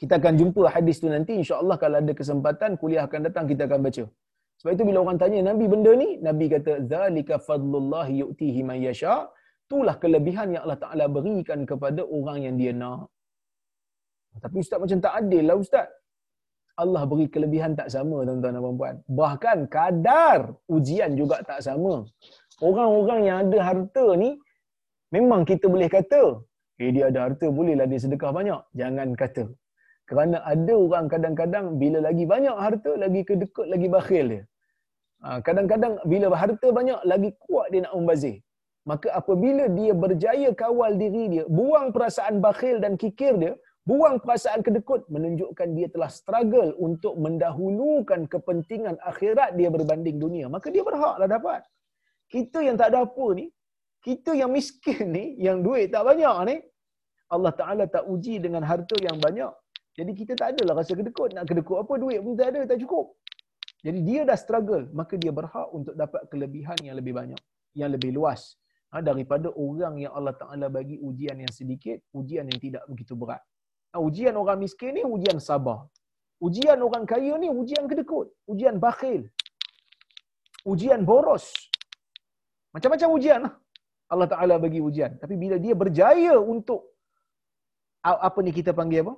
kita akan jumpa hadis tu nanti insya-Allah kalau ada kesempatan kuliah akan datang kita akan baca. Sebab itu bila orang tanya Nabi benda ni, Nabi kata zalika fadlullah yu'tihi man yasha. Itulah kelebihan yang Allah Taala berikan kepada orang yang dia nak. Tapi ustaz macam tak adil lah ustaz. Allah beri kelebihan tak sama tuan-tuan dan puan-puan. Bahkan kadar ujian juga tak sama. orang-orang yang ada harta ni memang kita boleh kata eh dia ada harta bolehlah dia sedekah banyak jangan kata kerana ada orang kadang-kadang bila lagi banyak harta lagi kedekut lagi bakhil dia. Ha, kadang-kadang bila harta banyak lagi kuat dia nak membazir. Maka apabila dia berjaya kawal diri dia buang perasaan bakhil dan kikir dia buang perasaan kedekut menunjukkan dia telah struggle untuk mendahulukan kepentingan akhirat dia berbanding dunia. Maka dia berhaklah dapat. Kita yang tak ada apa ni kita yang miskin ni yang duit tak banyak ni Allah Taala tak uji dengan harta yang banyak jadi kita tak adalah rasa kedekut. Nak kedekut apa duit pun tak ada tak cukup. Jadi dia dah struggle maka dia berhak untuk dapat kelebihan yang lebih banyak yang lebih luas. Ha, daripada orang yang Allah Taala bagi ujian yang sedikit ujian yang tidak begitu berat. Ha, ujian orang miskin ni ujian sabar. Ujian orang kaya ni ujian kedekut. Ujian bakhil. Ujian boros. Macam-macam ujian lah. Allah Ta'ala bagi ujian. Tapi bila dia berjaya untuk apa ni kita panggil apa?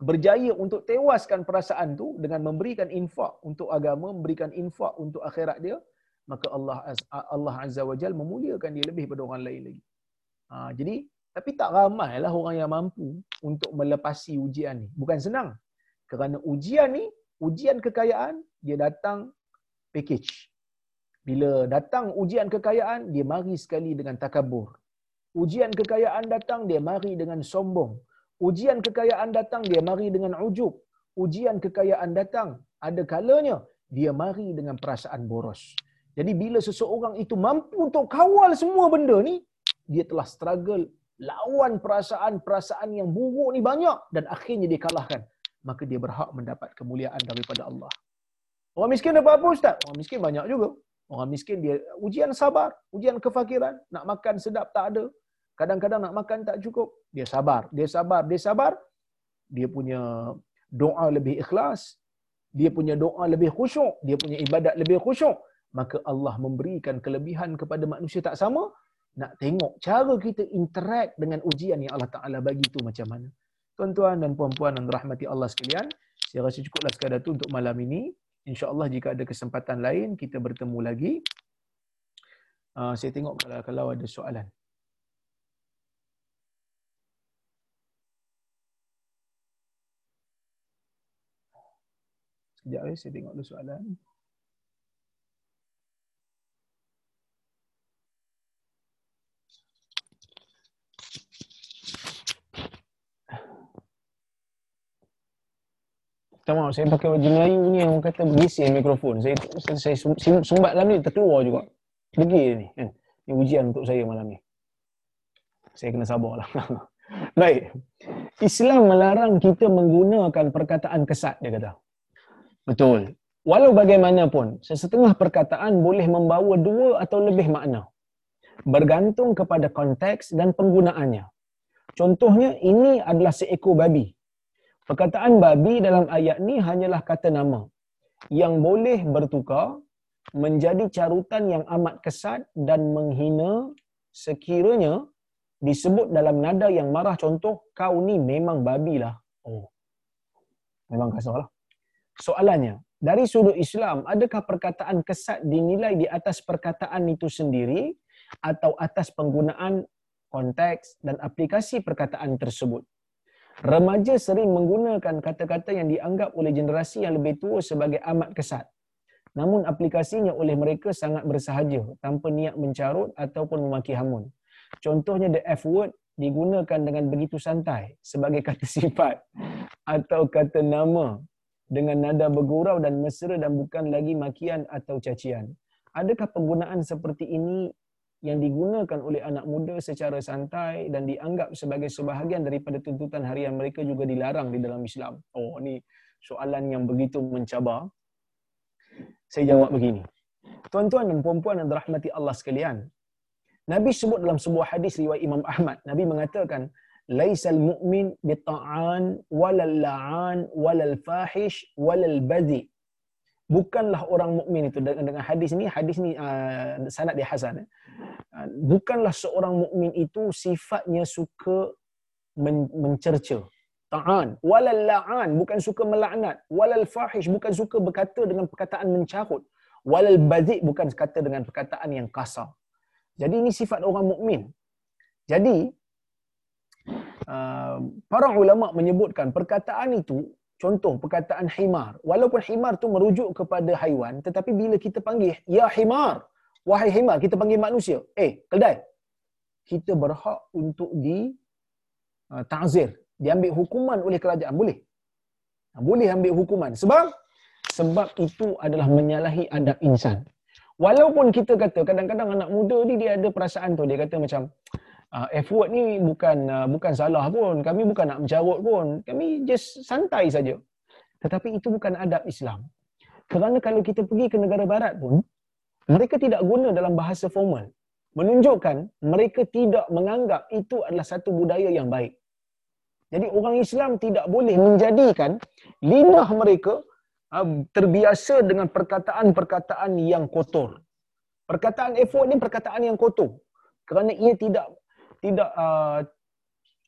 Berjaya untuk tewaskan perasaan tu dengan memberikan infak untuk agama, memberikan infak untuk akhirat dia, maka Allah Allah Azza wa Jal memuliakan dia lebih daripada orang lain lagi. Ha, jadi, tapi tak ramai lah orang yang mampu untuk melepasi ujian ni. Bukan senang. Kerana ujian ni, ujian kekayaan, dia datang package. Bila datang ujian kekayaan, dia mari sekali dengan takabur. Ujian kekayaan datang, dia mari dengan sombong. Ujian kekayaan datang, dia mari dengan ujub. Ujian kekayaan datang, ada kalanya dia mari dengan perasaan boros. Jadi bila seseorang itu mampu untuk kawal semua benda ni, dia telah struggle lawan perasaan-perasaan yang buruk ni banyak dan akhirnya dia kalahkan. Maka dia berhak mendapat kemuliaan daripada Allah. Orang miskin dapat apa Ustaz? Orang miskin banyak juga. Orang miskin dia ujian sabar, ujian kefakiran, nak makan sedap tak ada. Kadang-kadang nak makan tak cukup, dia sabar, dia sabar, dia sabar. Dia punya doa lebih ikhlas, dia punya doa lebih khusyuk, dia punya ibadat lebih khusyuk, maka Allah memberikan kelebihan kepada manusia tak sama. Nak tengok cara kita interact dengan ujian yang Allah Taala bagi tu macam mana. Tuan-tuan dan puan-puan yang rahmati Allah sekalian, saya rasa cukuplah sekadar tu untuk malam ini. InsyaAllah jika ada kesempatan lain, kita bertemu lagi. Uh, saya tengok kalau, kalau ada soalan. Sekejap ya, saya tengok dulu soalan. minta maaf saya pakai baju Melayu ni yang orang kata berisi mikrofon. Saya saya sumbat dalam ni terkeluar juga. Pergi ni kan. Ini ujian untuk saya malam ni. Saya kena sabarlah. Baik. Islam melarang kita menggunakan perkataan kesat dia kata. Betul. Walau bagaimanapun, sesetengah perkataan boleh membawa dua atau lebih makna. Bergantung kepada konteks dan penggunaannya. Contohnya, ini adalah seekor babi. Perkataan babi dalam ayat ni hanyalah kata nama yang boleh bertukar menjadi carutan yang amat kesat dan menghina sekiranya disebut dalam nada yang marah contoh kau ni memang babi lah. Oh. Memang kasar lah. Soalannya, dari sudut Islam, adakah perkataan kesat dinilai di atas perkataan itu sendiri atau atas penggunaan konteks dan aplikasi perkataan tersebut? Remaja sering menggunakan kata-kata yang dianggap oleh generasi yang lebih tua sebagai amat kesat. Namun aplikasinya oleh mereka sangat bersahaja tanpa niat mencarut ataupun memaki hamun. Contohnya the F word digunakan dengan begitu santai sebagai kata sifat atau kata nama dengan nada bergurau dan mesra dan bukan lagi makian atau cacian. Adakah penggunaan seperti ini yang digunakan oleh anak muda secara santai dan dianggap sebagai sebahagian daripada tuntutan harian mereka juga dilarang di dalam Islam. Oh, ini soalan yang begitu mencabar. Saya jawab begini. Tuan-tuan dan puan-puan yang dirahmati Allah sekalian, Nabi sebut dalam sebuah hadis riwayat Imam Ahmad, Nabi mengatakan, "Laisal mu'min bita'an walal la'an walal fahish walal badhi." Bukanlah orang mukmin itu dengan hadis ini, hadis ini uh, sanad dia hasan. Eh? Ah, bukanlah seorang mukmin itu sifatnya suka men- mencerca ta'an walal la'an bukan suka melaknat walal fahish bukan suka berkata dengan perkataan mencarut walal badhi bukan kata dengan perkataan yang kasar. Jadi ini sifat orang mukmin. Jadi uh, para ulama menyebutkan perkataan itu contoh perkataan himar. Walaupun himar tu merujuk kepada haiwan tetapi bila kita panggil ya himar, wahai himar, kita panggil manusia. Eh, keldai. Kita berhak untuk di uh, ta'zir, diambil hukuman oleh kerajaan. Boleh. Boleh ambil hukuman. Sebab sebab itu adalah menyalahi adab insan. Walaupun kita kata kadang-kadang anak muda ni dia ada perasaan tu dia kata macam uh, F word ni bukan uh, bukan salah pun. Kami bukan nak mencarut pun. Kami just santai saja. Tetapi itu bukan adab Islam. Kerana kalau kita pergi ke negara barat pun mereka tidak guna dalam bahasa formal. Menunjukkan mereka tidak menganggap itu adalah satu budaya yang baik. Jadi orang Islam tidak boleh menjadikan lidah mereka uh, terbiasa dengan perkataan-perkataan yang kotor. Perkataan effort ni perkataan yang kotor. Kerana ia tidak tidak uh,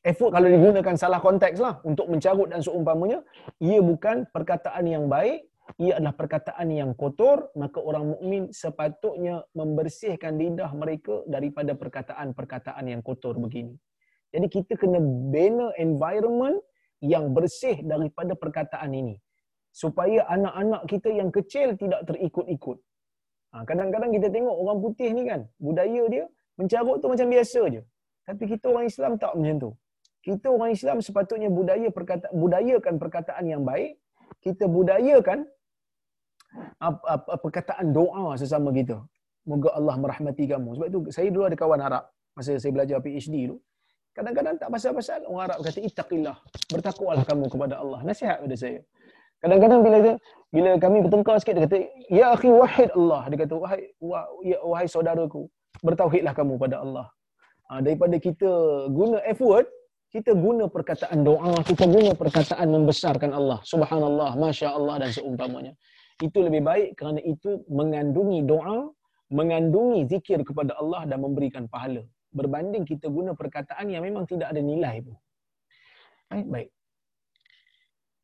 effort kalau digunakan salah konteks lah untuk mencarut dan seumpamanya, ia bukan perkataan yang baik, ia adalah perkataan yang kotor, maka orang mukmin sepatutnya membersihkan lidah mereka daripada perkataan-perkataan yang kotor begini. Jadi kita kena bina environment yang bersih daripada perkataan ini. Supaya anak-anak kita yang kecil tidak terikut-ikut. Ha, kadang-kadang kita tengok orang putih ni kan, budaya dia mencarut tu macam biasa je. Tapi kita orang Islam tak macam tu. Kita orang Islam sepatutnya budaya perkata, budayakan perkataan yang baik. Kita budayakan perkataan doa sesama kita. Moga Allah merahmati kamu. Sebab tu saya dulu ada kawan Arab masa saya belajar PhD dulu. Kadang-kadang tak pasal-pasal orang Arab kata ittaqillah, bertakwalah kamu kepada Allah. Nasihat pada saya. Kadang-kadang bila dia, bila kami bertengkar sikit dia kata ya akhi wahid Allah. Dia kata wahai wah, ya, wahai saudaraku, bertauhidlah kamu pada Allah. Ha, daripada kita guna F word, kita guna perkataan doa, kita guna perkataan membesarkan Allah. Subhanallah, Masya Allah dan seumpamanya. Itu lebih baik kerana itu mengandungi doa, mengandungi zikir kepada Allah dan memberikan pahala berbanding kita guna perkataan yang memang tidak ada nilai pun. Baik, baik.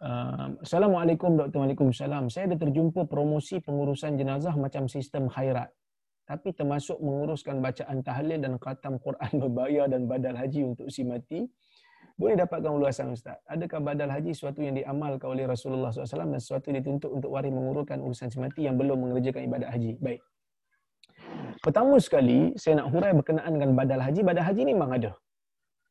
Uh, Assalamualaikum Dr. Waalaikumsalam. Saya ada terjumpa promosi pengurusan jenazah macam sistem khairat. Tapi termasuk menguruskan bacaan tahlil dan khatam Quran berbayar dan badal haji untuk si mati. Boleh dapatkan ulasan Ustaz. Adakah badal haji sesuatu yang diamalkan oleh Rasulullah SAW dan sesuatu dituntut untuk waris menguruskan urusan si mati yang belum mengerjakan ibadat haji? Baik. Pertama sekali, saya nak hurai berkenaan dengan badal haji. Badal haji ni memang ada.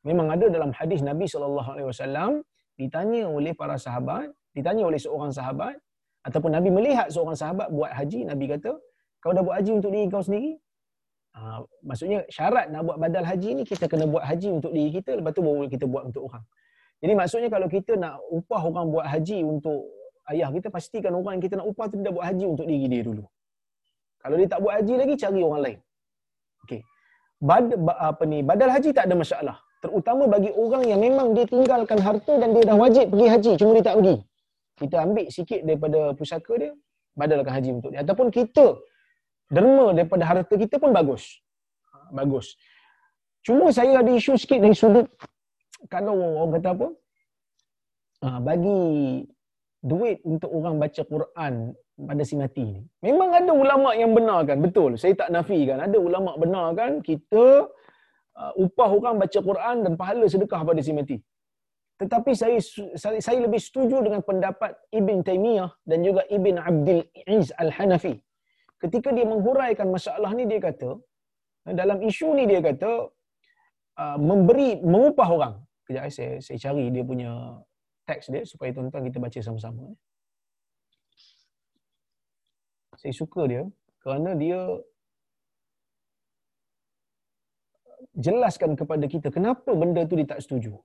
Memang ada dalam hadis Nabi SAW ditanya oleh para sahabat, ditanya oleh seorang sahabat, ataupun Nabi melihat seorang sahabat buat haji, Nabi kata, kau dah buat haji untuk diri kau sendiri? Ha, maksudnya syarat nak buat badal haji ni, kita kena buat haji untuk diri kita, lepas tu baru kita buat untuk orang. Jadi maksudnya kalau kita nak upah orang buat haji untuk ayah kita, pastikan orang yang kita nak upah tu tidak buat haji untuk diri dia dulu. Kalau dia tak buat haji lagi, cari orang lain. Okey. Bad, apa ni, badal haji tak ada masalah. Terutama bagi orang yang memang dia tinggalkan harta dan dia dah wajib pergi haji, cuma dia tak pergi. Kita ambil sikit daripada pusaka dia, badalkan haji untuk dia. Ataupun kita derma daripada harta kita pun bagus. Bagus. Cuma saya ada isu sikit dari sudut, kalau orang kata apa, ha, bagi duit untuk orang baca Quran pada si mati ni. Memang ada ulama yang benarkan, betul. Saya tak nafikan. Ada ulama benarkan kita uh, upah orang baca Quran dan pahala sedekah pada si mati. Tetapi saya, saya saya lebih setuju dengan pendapat Ibn Taymiyah dan juga Ibn Abdul Iz Al-Hanafi. Ketika dia menghuraikan masalah ni dia kata dalam isu ni dia kata uh, memberi mengupah orang. Kejap eh, saya saya cari dia punya teks dia supaya tuan-tuan kita baca sama-sama. Saya suka dia kerana dia jelaskan kepada kita kenapa benda tu dia tak setuju.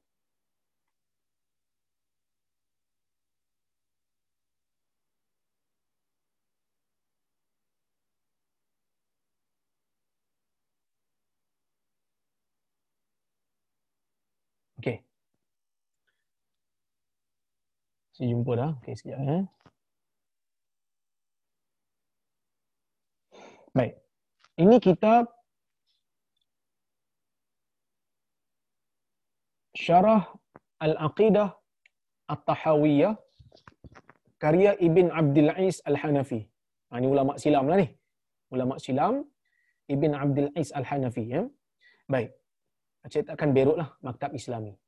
Okey. Saya jumpa dah. Okey, sekejap eh. Baik. Ini kitab Syarah Al-Aqidah At-Tahawiyah karya Ibn Abdul Ais Al-Hanafi Ha, ini ulama silam lah ni. Ulama silam Ibn Abdul Ais Al-Hanafi. Ya. Baik. Cetakan Beirut lah, Maktab Islami.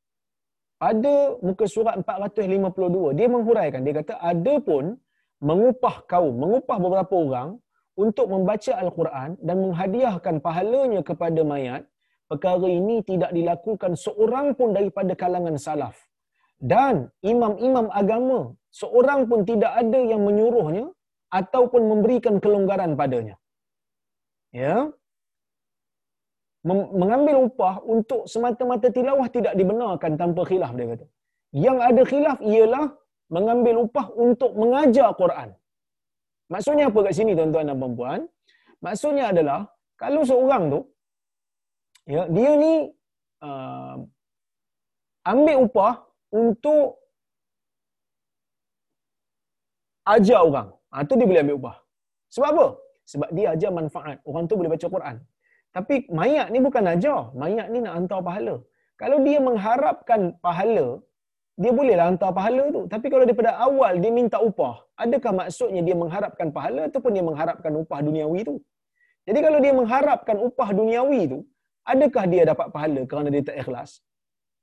Pada muka surat 452, dia menghuraikan. Dia kata, ada pun mengupah kaum, mengupah beberapa orang untuk membaca Al-Quran dan menghadiahkan pahalanya kepada mayat, perkara ini tidak dilakukan seorang pun daripada kalangan salaf. Dan imam-imam agama, seorang pun tidak ada yang menyuruhnya ataupun memberikan kelonggaran padanya. Ya. Mengambil upah untuk semata-mata tilawah tidak dibenarkan tanpa khilaf dia kata. Yang ada khilaf ialah mengambil upah untuk mengajar Quran. Maksudnya apa kat sini tuan-tuan dan puan-puan? Maksudnya adalah kalau seorang tu ya dia ni uh, ambil upah untuk ajar orang. Ha, tu dia boleh ambil upah. Sebab apa? Sebab dia ajar manfaat. Orang tu boleh baca Quran. Tapi mayat ni bukan ajar. Mayat ni nak hantar pahala. Kalau dia mengharapkan pahala, dia bolehlah hantar pahala tu. Tapi kalau daripada awal dia minta upah, adakah maksudnya dia mengharapkan pahala ataupun dia mengharapkan upah duniawi tu? Jadi kalau dia mengharapkan upah duniawi tu, adakah dia dapat pahala kerana dia tak ikhlas?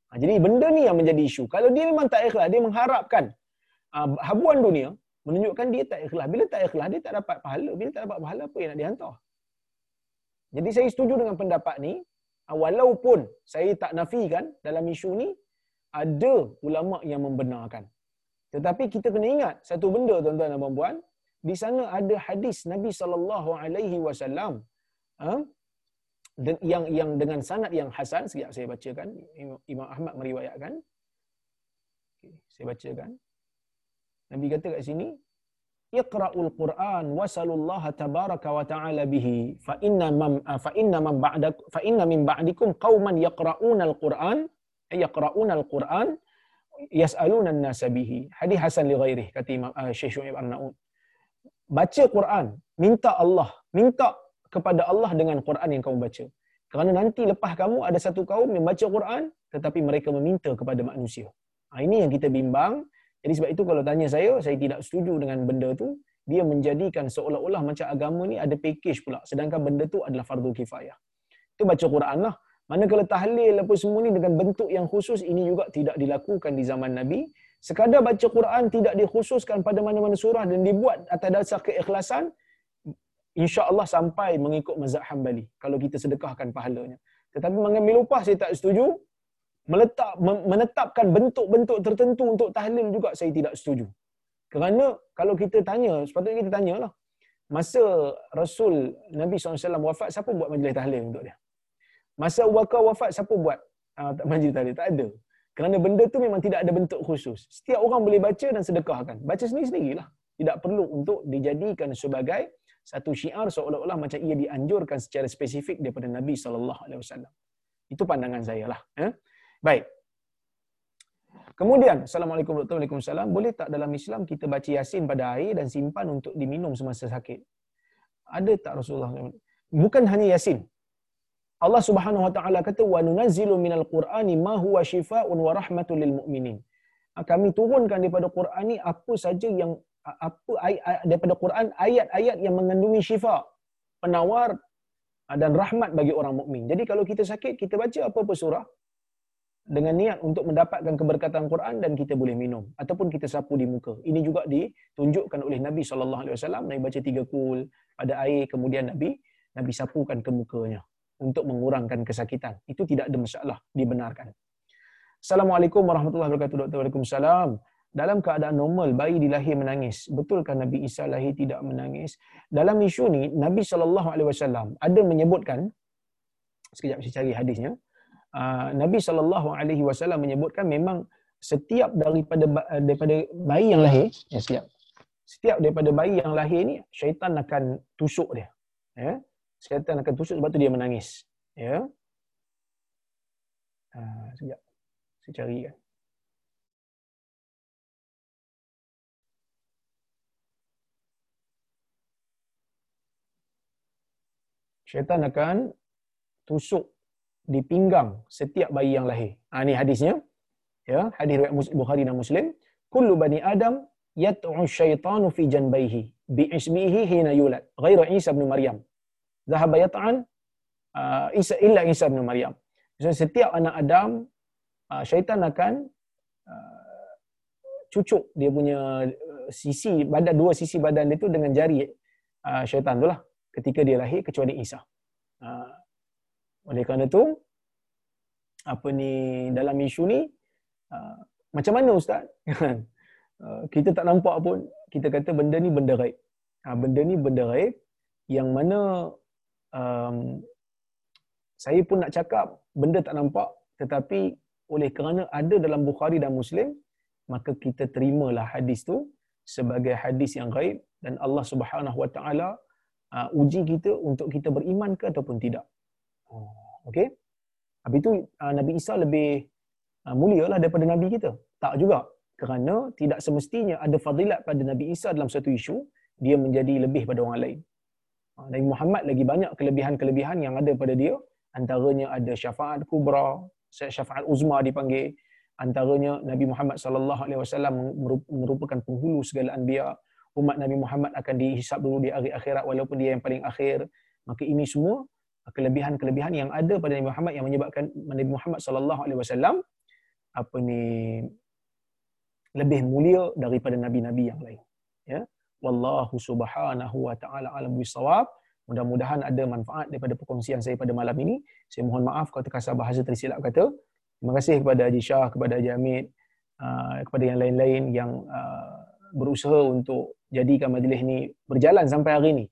Ha, jadi benda ni yang menjadi isu. Kalau dia memang tak ikhlas, dia mengharapkan uh, habuan dunia, menunjukkan dia tak ikhlas. Bila tak ikhlas, dia tak dapat pahala. Bila tak dapat pahala, apa yang nak dihantar? Jadi saya setuju dengan pendapat ni, uh, walaupun saya tak nafikan dalam isu ni, ada ulama yang membenarkan. Tetapi kita kena ingat satu benda tuan-tuan dan puan-puan, di sana ada hadis Nabi sallallahu alaihi wasallam ha? yang yang dengan sanad yang hasan sekejap saya bacakan Imam Ahmad meriwayatkan okay, saya bacakan Nabi kata kat sini Iqra'ul Quran wasallallahu tabaraka wa ta'ala bihi fa inna man fa inna man ba'dakum fa inna min ba'dikum qauman yaqra'una al-Quran yaqra'una al-Quran yas'aluna an-nasa bihi. Hadis hasan li ghairihi kata Imam uh, Syekh Syuaib An-Naud. Baca Quran, minta Allah, minta kepada Allah dengan Quran yang kamu baca. Kerana nanti lepas kamu ada satu kaum yang baca Quran tetapi mereka meminta kepada manusia. Ha, ini yang kita bimbang. Jadi sebab itu kalau tanya saya, saya tidak setuju dengan benda tu. Dia menjadikan seolah-olah macam agama ni ada package pula. Sedangkan benda tu adalah fardu kifayah. Itu baca Quran lah. Manakala tahlil apa semua ni dengan bentuk yang khusus ini juga tidak dilakukan di zaman Nabi. Sekadar baca Quran tidak dikhususkan pada mana-mana surah dan dibuat atas dasar keikhlasan, insya-Allah sampai mengikut mazhab Hambali kalau kita sedekahkan pahalanya. Tetapi mengambil upah saya tak setuju. Meletak menetapkan bentuk-bentuk tertentu untuk tahlil juga saya tidak setuju. Kerana kalau kita tanya, sepatutnya kita tanyalah. Masa Rasul Nabi SAW wafat, siapa buat majlis tahlil untuk dia? Masa Bakar wafat, siapa buat uh, majlis tadi? Tak ada. Kerana benda tu memang tidak ada bentuk khusus. Setiap orang boleh baca dan sedekahkan. Baca sendiri-sendirilah. Tidak perlu untuk dijadikan sebagai satu syiar seolah-olah macam ia dianjurkan secara spesifik daripada Nabi SAW. Itu pandangan saya lah. Eh? Baik. Kemudian, Assalamualaikum warahmatullahi wabarakatuh. Boleh tak dalam Islam kita baca Yasin pada air dan simpan untuk diminum semasa sakit? Ada tak Rasulullah? Bukan hanya Yasin. Allah Subhanahu wa taala kata wa nunazzilu minal qur'ani ma huwa shifaa'un wa rahmatul lil mu'minin. Ah, kami turunkan daripada Quran ni apa saja yang apa daripada Quran ayat-ayat yang mengandungi syifa, penawar ah, dan rahmat bagi orang mukmin. Jadi kalau kita sakit kita baca apa-apa surah dengan niat untuk mendapatkan keberkatan Quran dan kita boleh minum ataupun kita sapu di muka. Ini juga ditunjukkan oleh Nabi sallallahu alaihi wasallam Nabi baca tiga kul pada air kemudian Nabi Nabi sapukan ke mukanya untuk mengurangkan kesakitan. Itu tidak ada masalah, dibenarkan. Assalamualaikum warahmatullahi wabarakatuh. Doktor Waalaikumsalam. Dalam keadaan normal, bayi dilahir menangis. Betulkah Nabi Isa lahir tidak menangis? Dalam isu ni, Nabi SAW ada menyebutkan, sekejap saya cari hadisnya, uh, Nabi SAW menyebutkan memang setiap daripada daripada bayi yang lahir, ya siap. Setiap daripada bayi yang lahir ni, syaitan akan tusuk dia. Ya syaitan akan tusuk sebab tu dia menangis. Ya. Ha, sekejap. Saya cari kan. Syaitan akan tusuk di pinggang setiap bayi yang lahir. Ha, ini hadisnya. Ya, hadis riwayat Bukhari dan Muslim. Kullu bani Adam yat'u syaitanu fi janbaihi. bi'isbihi hina yulad ghairu Isa bin Maryam zahaba yat'an uh, Isa illa Isa bin Maryam so, setiap anak Adam uh, syaitan akan uh, cucuk dia punya uh, sisi badan dua sisi badan dia tu dengan jari uh, syaitan tu lah ketika dia lahir kecuali Isa uh, oleh kerana tu apa ni dalam isu ni uh, macam mana ustaz? Uh, kita tak nampak pun kita kata benda ni benda gaib. Uh, benda ni benda gaib yang mana um, saya pun nak cakap benda tak nampak. Tetapi oleh kerana ada dalam Bukhari dan Muslim maka kita terimalah hadis tu sebagai hadis yang gaib dan Allah Subhanahu Wa Taala uji kita untuk kita beriman ke ataupun tidak. Oh, okey. Habis itu uh, Nabi Isa lebih uh, mulia lah daripada Nabi kita. Tak juga. Kerana tidak semestinya ada fadilat pada Nabi Isa dalam satu isu, dia menjadi lebih pada orang lain. Uh, Nabi Muhammad lagi banyak kelebihan-kelebihan yang ada pada dia. Antaranya ada syafaat kubra, syafaat uzma dipanggil. Antaranya Nabi Muhammad sallallahu alaihi wasallam merupakan penghulu segala anbiya. Umat Nabi Muhammad akan dihisap dulu di hari akhirat walaupun dia yang paling akhir. Maka ini semua kelebihan-kelebihan yang ada pada Nabi Muhammad yang menyebabkan Nabi Muhammad sallallahu alaihi wasallam apa ni lebih mulia daripada nabi-nabi yang lain. Ya. Wallahu subhanahu wa taala alam bisawab. Mudah-mudahan ada manfaat daripada perkongsian saya pada malam ini. Saya mohon maaf kalau terkasar bahasa tersilap kata. Terima kasih kepada Haji Shah kepada Haji Hamid uh, kepada yang lain-lain yang uh, berusaha untuk jadikan majlis ini berjalan sampai hari ini.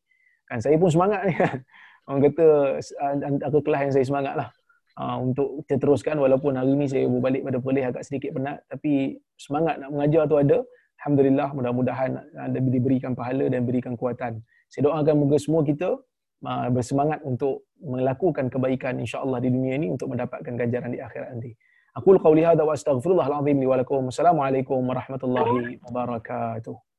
Kan saya pun semangat ni kan orang kata antara kelas yang saya semangat lah uh, untuk kita teruskan walaupun hari ini saya berbalik pada Perlis agak sedikit penat tapi semangat nak mengajar tu ada Alhamdulillah mudah-mudahan anda diberikan pahala dan berikan kuatan saya doakan moga semua kita uh, bersemangat untuk melakukan kebaikan insya-Allah di dunia ini untuk mendapatkan ganjaran di akhirat nanti Aku qauli hadza wa astaghfirullahal azim li wa lakum. Assalamualaikum warahmatullahi wabarakatuh.